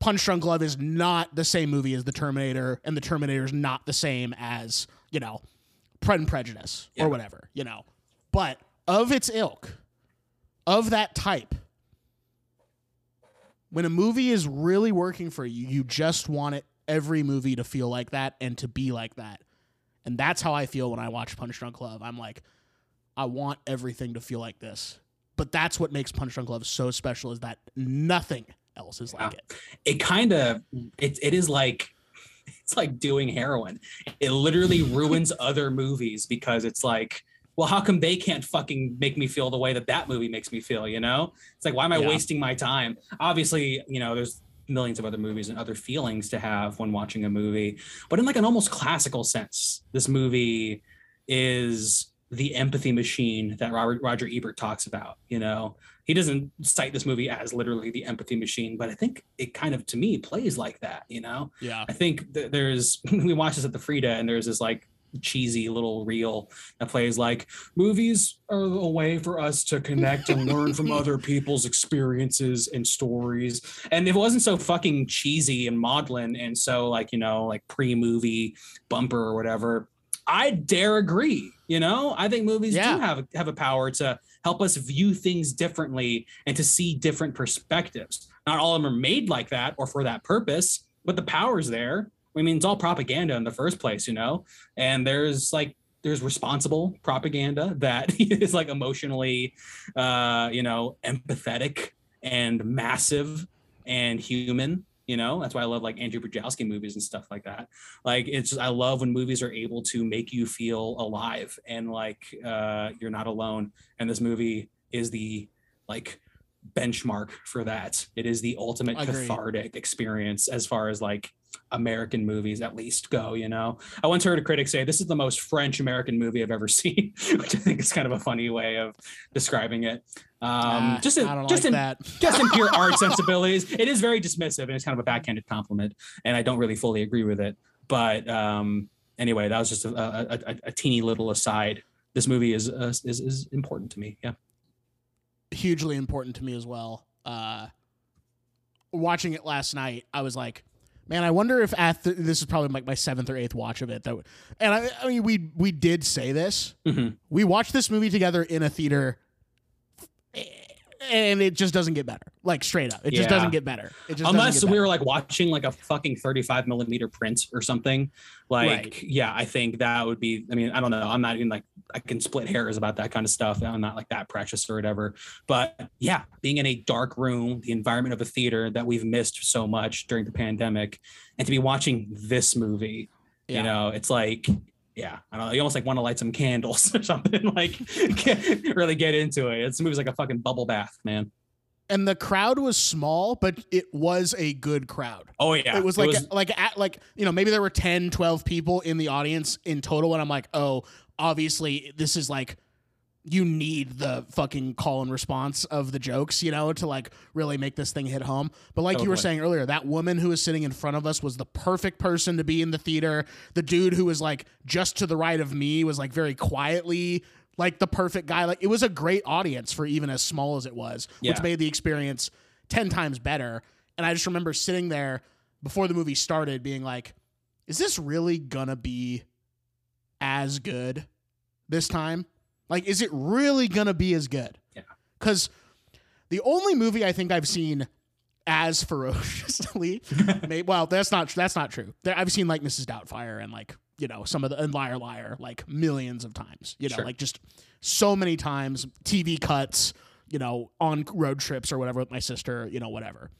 Punch Drunk Glove is not the same movie as The Terminator, and The Terminator is not the same as, you know, Pride and Prejudice Yeah. or whatever, you know. But of its ilk, of that type, when a movie is really working for you, you just want it every movie to feel like that and to be like that. And that's how I feel when I watch Punch Drunk Love. I'm like, I want everything to feel like this. But that's what makes Punch Drunk Love so special is that nothing else is like it. it kind of it, it is like it's like doing heroin it literally ruins other movies because it's like well how come they can't fucking make me feel the way that that movie makes me feel you know it's like why am i Yeah. wasting my time obviously you know there's millions of other movies and other feelings to have when watching a movie but in like an almost classical sense this movie is the empathy machine that Robert, roger ebert talks about you know he doesn't cite this movie as literally the empathy machine, but I think it kind of to me plays like that, you know. Yeah. I think th- there's we watched this at the Frida and there's this like cheesy little reel that plays like movies are a way for us to connect and learn from other people's experiences and stories. And if it wasn't so fucking cheesy and maudlin and so like, you know, like pre-movie bumper or whatever, I dare agree. You know, I think movies Yeah. do have have a power to help us view things differently and to see different perspectives. Not all of them are made like that or for that purpose, but the power's there. I mean, it's all propaganda in the first place, you know. And there's like there's responsible propaganda that is like emotionally, uh, you know, empathetic and massive and human. You know, that's why I love like Andrew Brzezowski movies and stuff like that. Like it's I love when movies are able to make you feel alive and like uh, you're not alone. And this movie is the like benchmark for that. It is the ultimate cathartic experience as far as like American movies at least go, you know. I once heard a critic say this is the most French American movie I've ever seen, which I think is kind of a funny way of describing it. Um Ah, just in, just like in that. just in pure art sensibilities. It is very dismissive and it's kind of a backhanded compliment, and I don't really fully agree with it. But um, anyway, that was just a, a, a, a teeny little aside. This movie is, uh, is is important to me. Yeah. hugely important to me as well. Uh, watching it last night, I was like, man, I wonder if at the, this is probably like my seventh or eighth watch of it. That, and I, I mean, we we did say this. Mhm. We watched this movie together in a theater, and it just doesn't get better. Like straight up, it just Yeah. doesn't get better. It just Unless doesn't we were like watching like a fucking 35 millimeter print or something. Like, Right. yeah, I think that would be. I mean, I don't know. I'm not even like I can split hairs about that kind of stuff. I'm not like that precious or whatever. But yeah, being in a dark room, the environment of a theater that we've missed so much during the pandemic, and to be watching this movie, Yeah. you know, it's like. Yeah, I don't know. You almost like want to light some candles or something, like get, really get into it. It's movie's like a fucking bubble bath, man. and the crowd was small, but it was a good crowd. Oh yeah, it was like like at like you know maybe there were 10 12 people in the audience in total and i'm like oh obviously this is like you need the fucking call and response of the jokes you know to like really make this thing hit home. But like you were saying earlier that woman who was sitting in front of us was the perfect person to be in the theater. The dude who was like just to the right of me was like very quietly like the perfect guy. Like it was a great audience for even as small as it was which made the experience 10 times better. And i just remember sitting there before the movie started being like is this really gonna be as good this time like is it really gonna be as good Yeah. because the only movie i think i've seen as ferociously may, well that's not that's not true i've seen like mrs doubtfire and like you know some of the and liar liar like millions of times you know Sure. like just so many times tv cuts you know on road trips or whatever with my sister you know whatever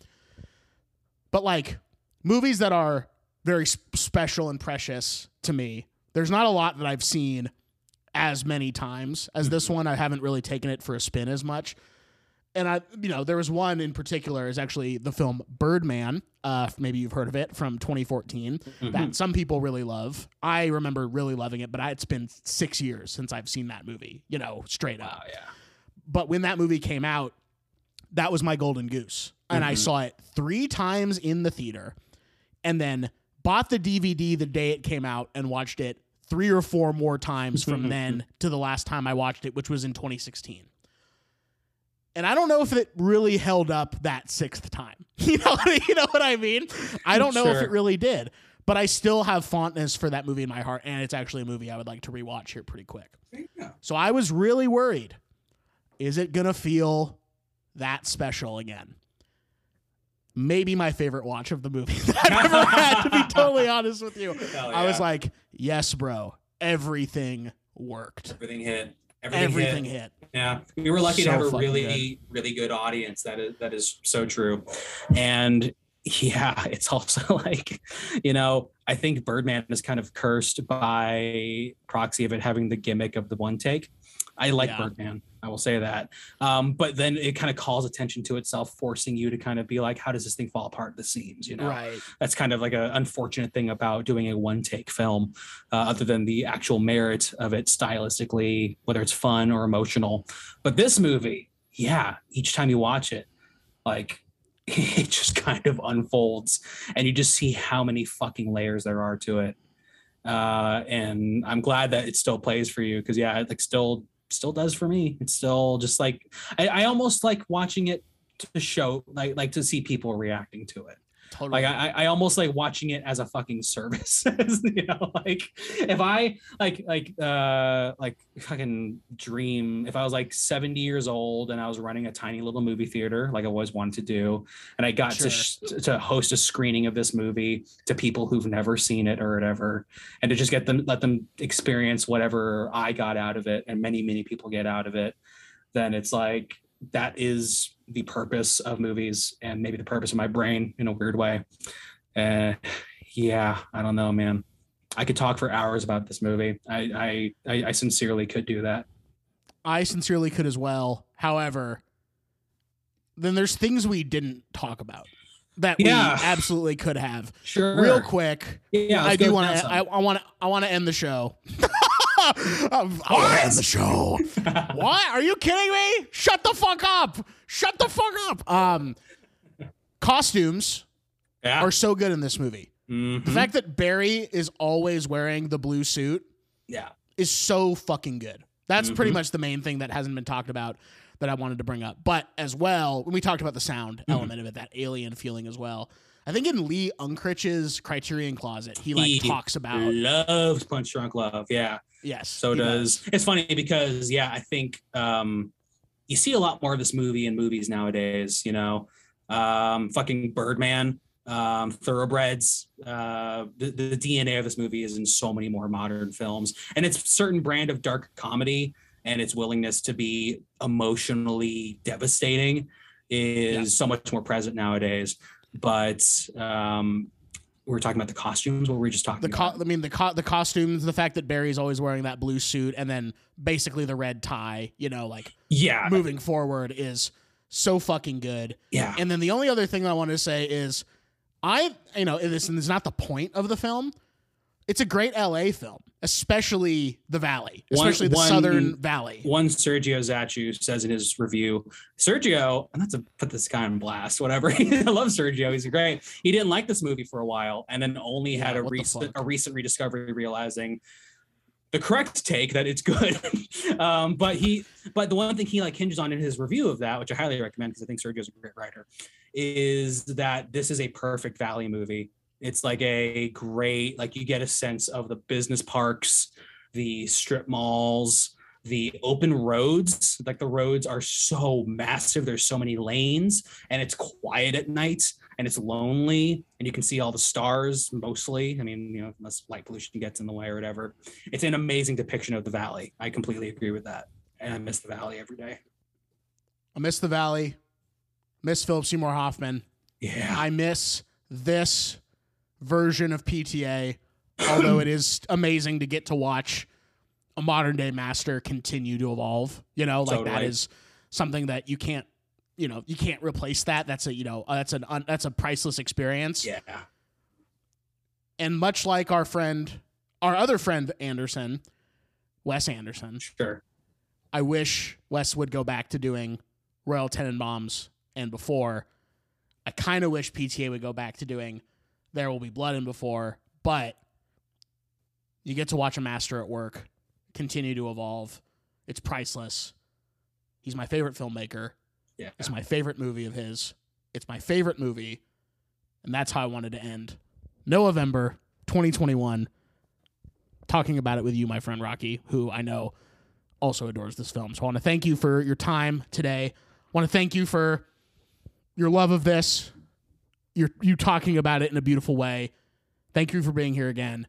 but like movies that are very special and precious to me there's not a lot that i've seen as many times as this one i haven't really taken it for a spin as much and I, you know, there was one in particular is actually the film Birdman. Uh, maybe you've heard of it from 2014 Mm-hmm. that some people really love. I remember really loving it, but I, it's been six years since I've seen that movie. You know, straight up. Wow, yeah. But when that movie came out, that was my golden goose, and I Mhm. saw it three times in the theater, and then bought the DVD the day it came out and watched it three or four more times from then to the last time I watched it, which was in 2016 and I don't know if it really held up that sixth time. You know, you know what I mean? I don't know if it really did, but I still have fondness for that movie in my heart, and it's actually a movie I would like to rewatch here pretty quick. Yeah. So I was really worried: is it gonna feel that special again? Maybe my favorite watch of the movie that I've ever had. To be totally honest with you, Hell I was like, "Yes, bro, everything worked. everything hit. Everything, hit. Yeah, we were lucky So to have a really, really good audience. That is that is so true, and yeah, it's also like, you know, I think Birdman is kind of cursed by proxy of it having the gimmick of the one take. I like Yeah. Birdman. I will say that. Um, but then it kind of calls attention to itself, forcing you to kind of be like, how does this thing fall apart at the seams? You know, Right. that's kind of like an unfortunate thing about doing a one take film uh, other than the actual merit of it stylistically whether it's fun or emotional but this movie yeah each time you watch it like it just kind of unfolds and you just see how many fucking layers there are to it uh and i'm glad that it still plays for you because yeah it like still still does for me. It's still just like I, I almost like watching it to show like like to see people reacting to it Totally. Like I, I almost like watching it as a fucking service. you know, like if I like like uh like fucking dream if I was like 70 years old and I was running a tiny little movie theater like I always wanted to do, and I got to sh- to host a screening of this movie to people who've never seen it or whatever, and to just get them let them experience whatever I got out of it, and many many people get out of it, then it's like that is the purpose of movies and maybe the purpose of my brain in a weird way. Uh, yeah, I don't know, man. I could talk for hours about this movie. I I I, sincerely could do that. I sincerely could as well. However, then there's things we didn't talk about that Yeah. we absolutely could have. Sure. Real quick, Yeah, I do want to. I want to. I want to end the show. I want to end the show. what? Are you kidding me? Shut the fuck up. Shut the fuck up. Um, costumes yeah. are so good in this movie. Mhm. The fact that Barry is always wearing the blue suit yeah. is so fucking good. That's pretty Mhm. much the main thing that hasn't been talked about that I wanted to bring up. But as well, when we talked about the sound Mhm. element of it, that alien feeling as well. I think in Lee Unkrich's Criterion Closet, he like He talks about Loves Punch Drunk Love. Yeah. yes. So he does. It's funny because yeah, I think um you see a lot more of this movie in movies nowadays, you know. Um fucking Birdman, um Thoroughbreds, uh the, the DNA of this movie is in so many more modern films. And it's a certain brand of dark comedy and its willingness to be emotionally devastating is Yeah. so much more present nowadays. But um we are talking about the costumes. What were we just talking The co- about? I mean the co- the costumes, the fact that Barry's always wearing that blue suit and then basically the red tie, you know, like yeah, moving forward is so fucking good. yeah. And then the only other thing I want to say is, I you know this and is not the point of the film. It's a great LA film, especially the Valley, One- especially the one- Southern Valley. one Sergio Zachu says in his review, Sergio, and not to put this guy on blast, whatever. I love Sergio. He's great. He didn't like this movie for a while, and then only had a recent a recent rediscovery, realizing the correct take that it's good. um, but he, but the one thing he like hinges on in his review of that, which I highly recommend because I think Sergio's a great writer, is that this is a perfect Valley movie. It's like a great, like you get a sense of the business parks, the strip malls, the open roads. Like the roads are so massive. There's so many lanes, and it's quiet at night and it's lonely, and you can see all the stars mostly. I mean, you know, unless light pollution gets in the way or whatever. It's an amazing depiction of the valley. I completely agree with that. And I miss the valley every day. I miss the Valley, miss Philip Seymour Hoffman. Yeah. I miss this version of PTA. Although it is amazing to get to watch a modern day master continue to evolve, you know, like that Totally. is something that you can't, you know, you can't replace that. That's a, you know, uh, that's an un, that's a priceless experience. yeah. And much like our friend, our other friend Anderson, Wes Anderson, Sure. I wish Wes would go back to doing Royal Tenenbaums and before. I kind of wish PTA would go back to doing There Will Be Blood in before, but you get to watch a master at work continue to evolve. It's priceless. He's my favorite filmmaker. Yeah. It's my favorite movie of his. It's my favorite movie. And that's how I wanted to end. November 2021. Talking about it with you, my friend Rocky, who I know also adores this film. So I want to thank you for your time today. I want to thank you for your love of this. You're you talking about it in a beautiful way. Thank you for being here again.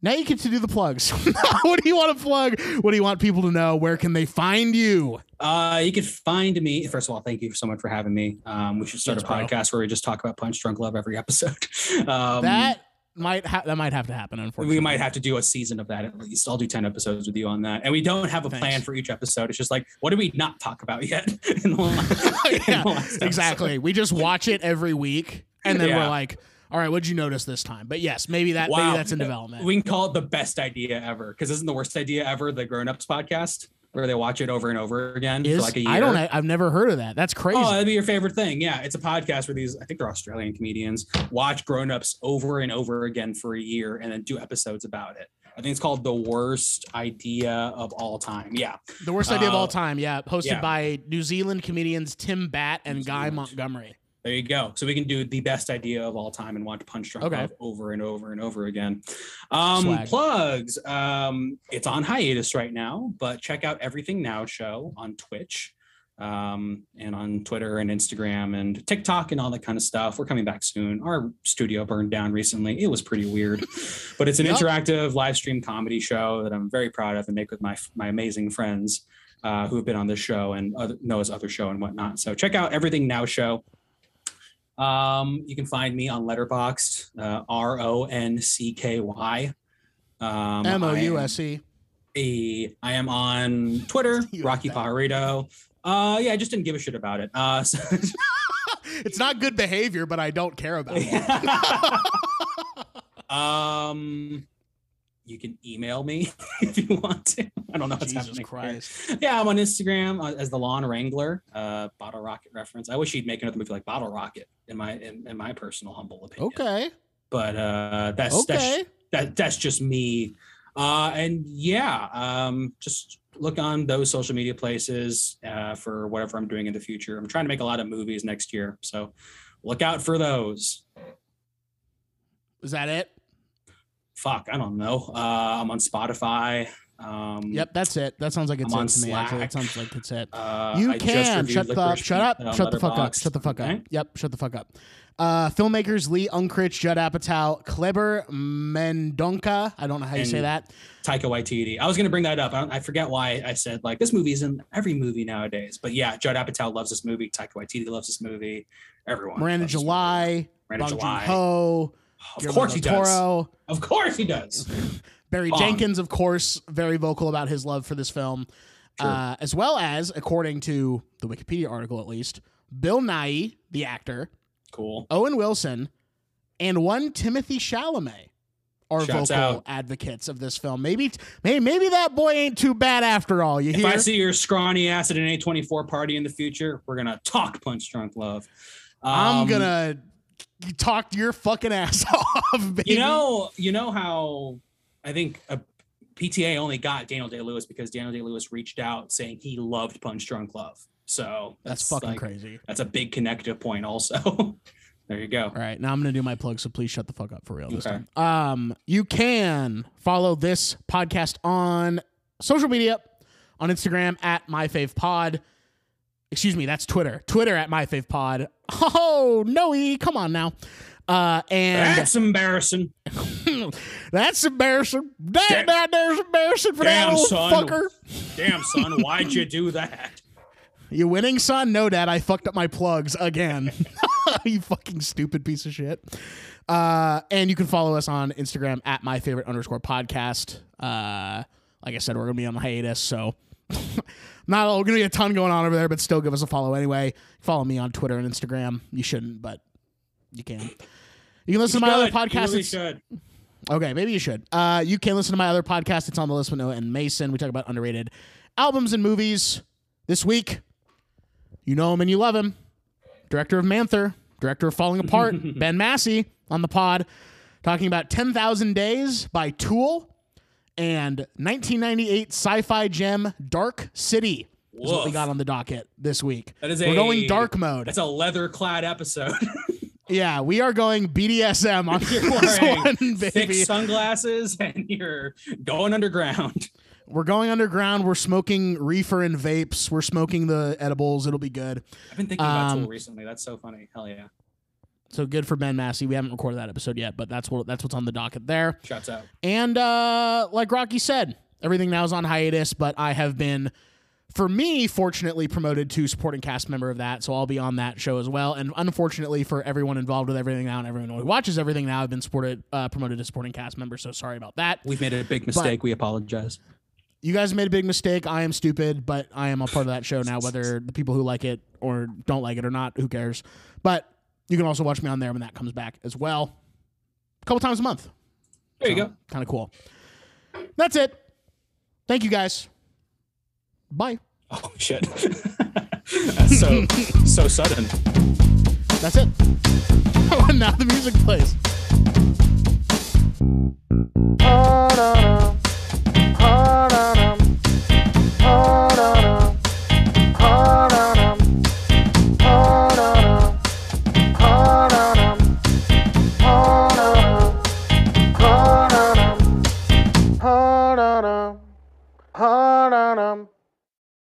Now you get to do the plugs. what do you want to plug? What do you want people to know? Where can they find you? Uh, you can find me. First of all, thank you so much for having me. Um, we should start a podcast where we just talk about Punch Drunk Love every episode. Um, that might ha- that might have to happen. Unfortunately, we might have to do a season of that at least. I'll do 10 episodes with you on that. And we don't have a Thanks. plan for each episode. It's just like, what did we not talk about yet? in the last, yeah, exactly. We just watch it every week, and then Yeah. we're like, "All right, what'd you notice this time?" But yes, maybe that maybe that's in development. We can call it the best idea ever because isn't the worst idea ever the Grown Ups podcast where they watch it over and over again Is for like a year? I don't. I've never heard of that. That's crazy. Oh, that'd be your favorite thing. Yeah, it's a podcast where these, I think they're Australian comedians, watch Grown Ups over and over again for a year and then do episodes about it. I think it's called The Worst Idea of All Time. Yeah. the worst idea of all uh, time. Yeah, hosted yeah. by New Zealand comedians Tim Batt and New Guy Zealand. Montgomery. There you go. So we can do the best idea of all time and watch Punch Drunk Okay. Over and over and over again. Um, Swag. plugs. Um, it's on hiatus right now, but check out Everything Now show on Twitch um, and on Twitter and Instagram and TikTok and all that kind of stuff. We're coming back soon. Our studio burned down recently. It was pretty weird, but it's an Yep. interactive live stream comedy show that I'm very proud of and make with my my amazing friends uh, who have been on this show and other, Noah's other show and whatnot. So check out Everything Now show. Um, you can find me on Letterboxd, uh, R O N C K Y. Um, M O U I am S E. a- I am on Twitter, Rocky. Pajarito. Uh, yeah, I just didn't give a shit about it. Uh, so- It's not good behavior, but I don't care about it. um, you can email me if you want to. I don't know what's Jesus happening. here. Christ. Yeah, I'm on Instagram uh, as the Lawn Wrangler, uh, Bottle Rocket reference. I wish he'd make another movie like Bottle Rocket, in my in, in my personal humble opinion. Okay. but uh, that's that's that that's just me. Uh, and yeah, um, just look on those social media places uh, for whatever I'm doing in the future. I'm trying to make a lot of movies next year, so look out for those. Is that it? Fuck, I don't know. Uh, I'm on Spotify. Um, Yep, that's it. That sounds like it's I'm it on to me. Actually, that sounds like it's it. Uh, You I can shut the Licorice shut up, shut the fuck up, shut the fuck up. Okay. Yep, shut the fuck up. Uh, filmmakers Lee Unkrich, Judd Apatow, Kleber Mendonca. I don't know how you say that. Taika Waititi. I was going to bring that up. I, don't- I forget why I said like this movie's in every movie nowadays. But yeah, Judd Apatow loves this movie. Taika Waititi loves this movie. Everyone. Miranda loves this movie. July, Miranda Bong July. Joon-ho, Of Guillermo course he del does. Toro, Of course he does. Barry. Jenkins, of course, very vocal about his love for this film, Sure. uh, as well as, according to the Wikipedia article at least, Bill Nighy, the actor, Cool. Owen Wilson, and one Timothée Chalamet are Shouts vocal out. advocates of this film. Maybe, maybe, maybe that boy ain't too bad after all. You If hear? I see your scrawny ass at an A24 party in the future, we're gonna talk punch drunk love. I'm Um, gonna talk your fucking ass off, baby. You know, you know how I think a PTA only got Daniel Day Lewis because Daniel Day Lewis reached out saying he loved Punch Drunk Love. So that's, fucking like- crazy. That's a big connective point, also. there you go. All right, now I'm gonna do my plug, so please shut the fuck up for real this Okay. time. Um, you can follow this podcast on social media, on Instagram at myfavepod. Excuse me, that's Twitter. Twitter at myfavepod. Oh no, E. come on now. Uh, and That's embarrassing. that's embarrassing. Damn. that there's embarrassing for Damn, that old son. fucker. Damn, son, why'd you do that? You winning, son? No, Dad. I fucked up my plugs again. you fucking stupid piece of shit. Uh, and you can follow us on Instagram at my favorite underscore podcast. Uh, like I said, we're gonna be on hiatus, so not all gonna be a ton going on over there, but still give us a follow anyway. Follow me on Twitter and Instagram. You shouldn't, but you can. You can listen to my other Should. You podcast. really should. Okay, maybe you should. Uh, you can listen to my other podcast. It's on the list with Noah and Mason. We talk about underrated albums and movies. This week, you know him and you love him. Director of Manther, director of Falling Apart, Ben Massey on the pod, talking about 10,000 Days by Tool and 1998 sci fi gem Dark City is what we got on the docket this week. That is We're a going dark mode. That's a leather clad episode. Yeah, we are going BDSM on You're this wearing one, thick sunglasses and you're going underground. We're going underground. We're smoking reefer and vapes. We're smoking the edibles. It'll be good. I've been thinking about Um, Tool recently. That's so funny. Hell yeah. So good for Ben Massey. We haven't recorded that episode yet, but that's what that's what's on the docket there. Shouts out. And uh, like Rocky said, everything now is on hiatus, but I have been, for me, fortunately promoted to supporting cast member of that. So I'll be on that show as well. And unfortunately for everyone involved with everything now and everyone who watches everything now, I've been supported, uh, promoted to supporting cast member. So sorry about that. We've made a big mistake. we apologize. you guys made a big mistake. I am stupid, but I am a part of that show now. Whether the people who like it or don't like it or not, who cares? But you can also watch me on there when that comes back as well. A couple times a month. There so, you go. Kind of cool. That's it. Thank you guys. Bye. Oh shit. That's so so sudden. That's it. Oh, now the music plays.